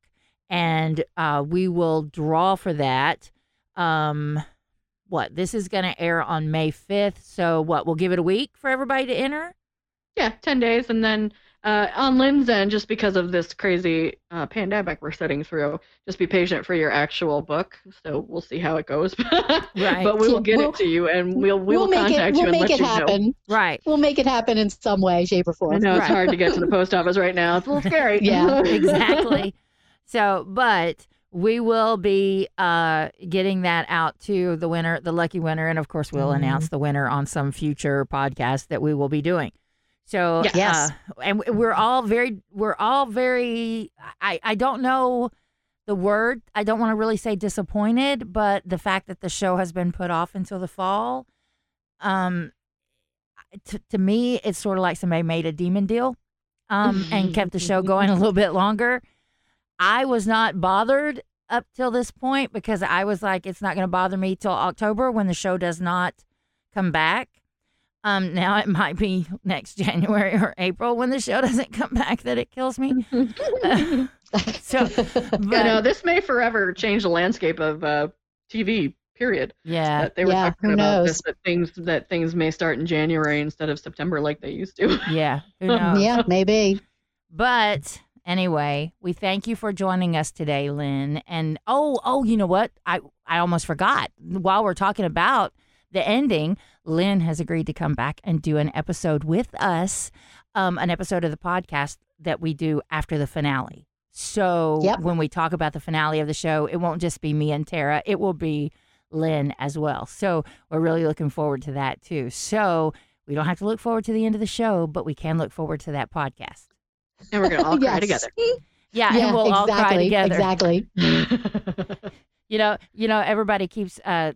And uh, we will draw for that. Um, what? This is going to air on May 5th. So, what? We'll give it a week for everybody to enter? Yeah, 10 days. And then uh, on Lynn's end, just because of this crazy uh, pandemic we're sitting through, just be patient for your actual book. So we'll see how it goes. (laughs) Right. but we will get We'll- it to you and we'll, we we'll will make contact it. you We'll and make let it you know. Right. We'll make it happen in some way, shape, or I form. know it's hard to get to the (laughs) post office right now. It's a little scary. Yeah, (laughs) exactly. So, but we will be uh, getting that out to the winner, the lucky winner, and of course, we'll announce the winner on some future podcast that we will be doing. So, Yes. Uh, and we- we're all very, we're all very. I I don't know the word. I don't want to really say disappointed, but the fact that the show has been put off until the fall, um, to, to me, it's sort of like somebody made a demon deal, um, and kept the show going a little bit longer. I was not bothered up till this point because I was like, it's not going to bother me till October when the show does not come back. Um, now it might be next (laughs) January or April when the show doesn't come back that it kills me. (laughs) so, but, You know, this may forever change the landscape of uh, TV. Period. yeah, That they were Yeah, talking who about knows? this that things that things may start in January instead of September like they used to. (laughs) yeah, who knows? yeah, maybe. But anyway, we thank you for joining us today, Lynn. And oh, oh, you know what? I I almost forgot. While we're talking about the ending, Lynn has agreed to come back and do an episode with us, um, an episode of the podcast that we do after the finale. So Yep. when we talk about the finale of the show, it won't just be me and Tara. It will be Lynn as well. So we're really looking forward to that too. So we don't have to look forward to the end of the show, but we can look forward to that podcast. and we're gonna all (laughs) cry together. Yeah, (laughs) Yeah, and we'll all cry exactly. together. Exactly. (laughs) You know, you know, everybody keeps uh,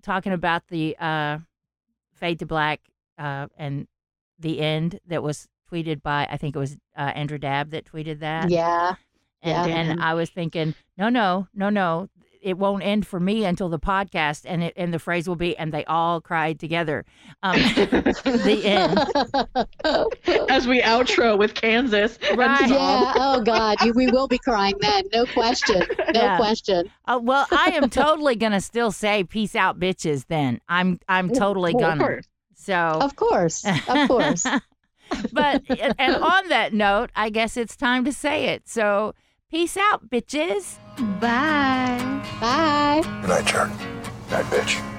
talking about the uh, fade to black uh, and the end that was tweeted by I think it was uh, Andrew Dabb that tweeted that. Yeah. and, yeah. and I was thinking, no, no, no, no, it won't end for me until the podcast, and it and the phrase will be, and they all cried together. Um, (laughs) the end. As we outro with Kansas. Right. Yeah. Oh God, you, we will be crying then. No question. No Yeah. question. Uh, well, I am totally gonna still say peace out, bitches. Then I'm I'm totally Well, gonna. course. So Of course. Of course. (laughs) but and and on that note, I guess it's time to say it. So peace out, bitches. Bye. Bye. Good night, Jared. Night, bitch.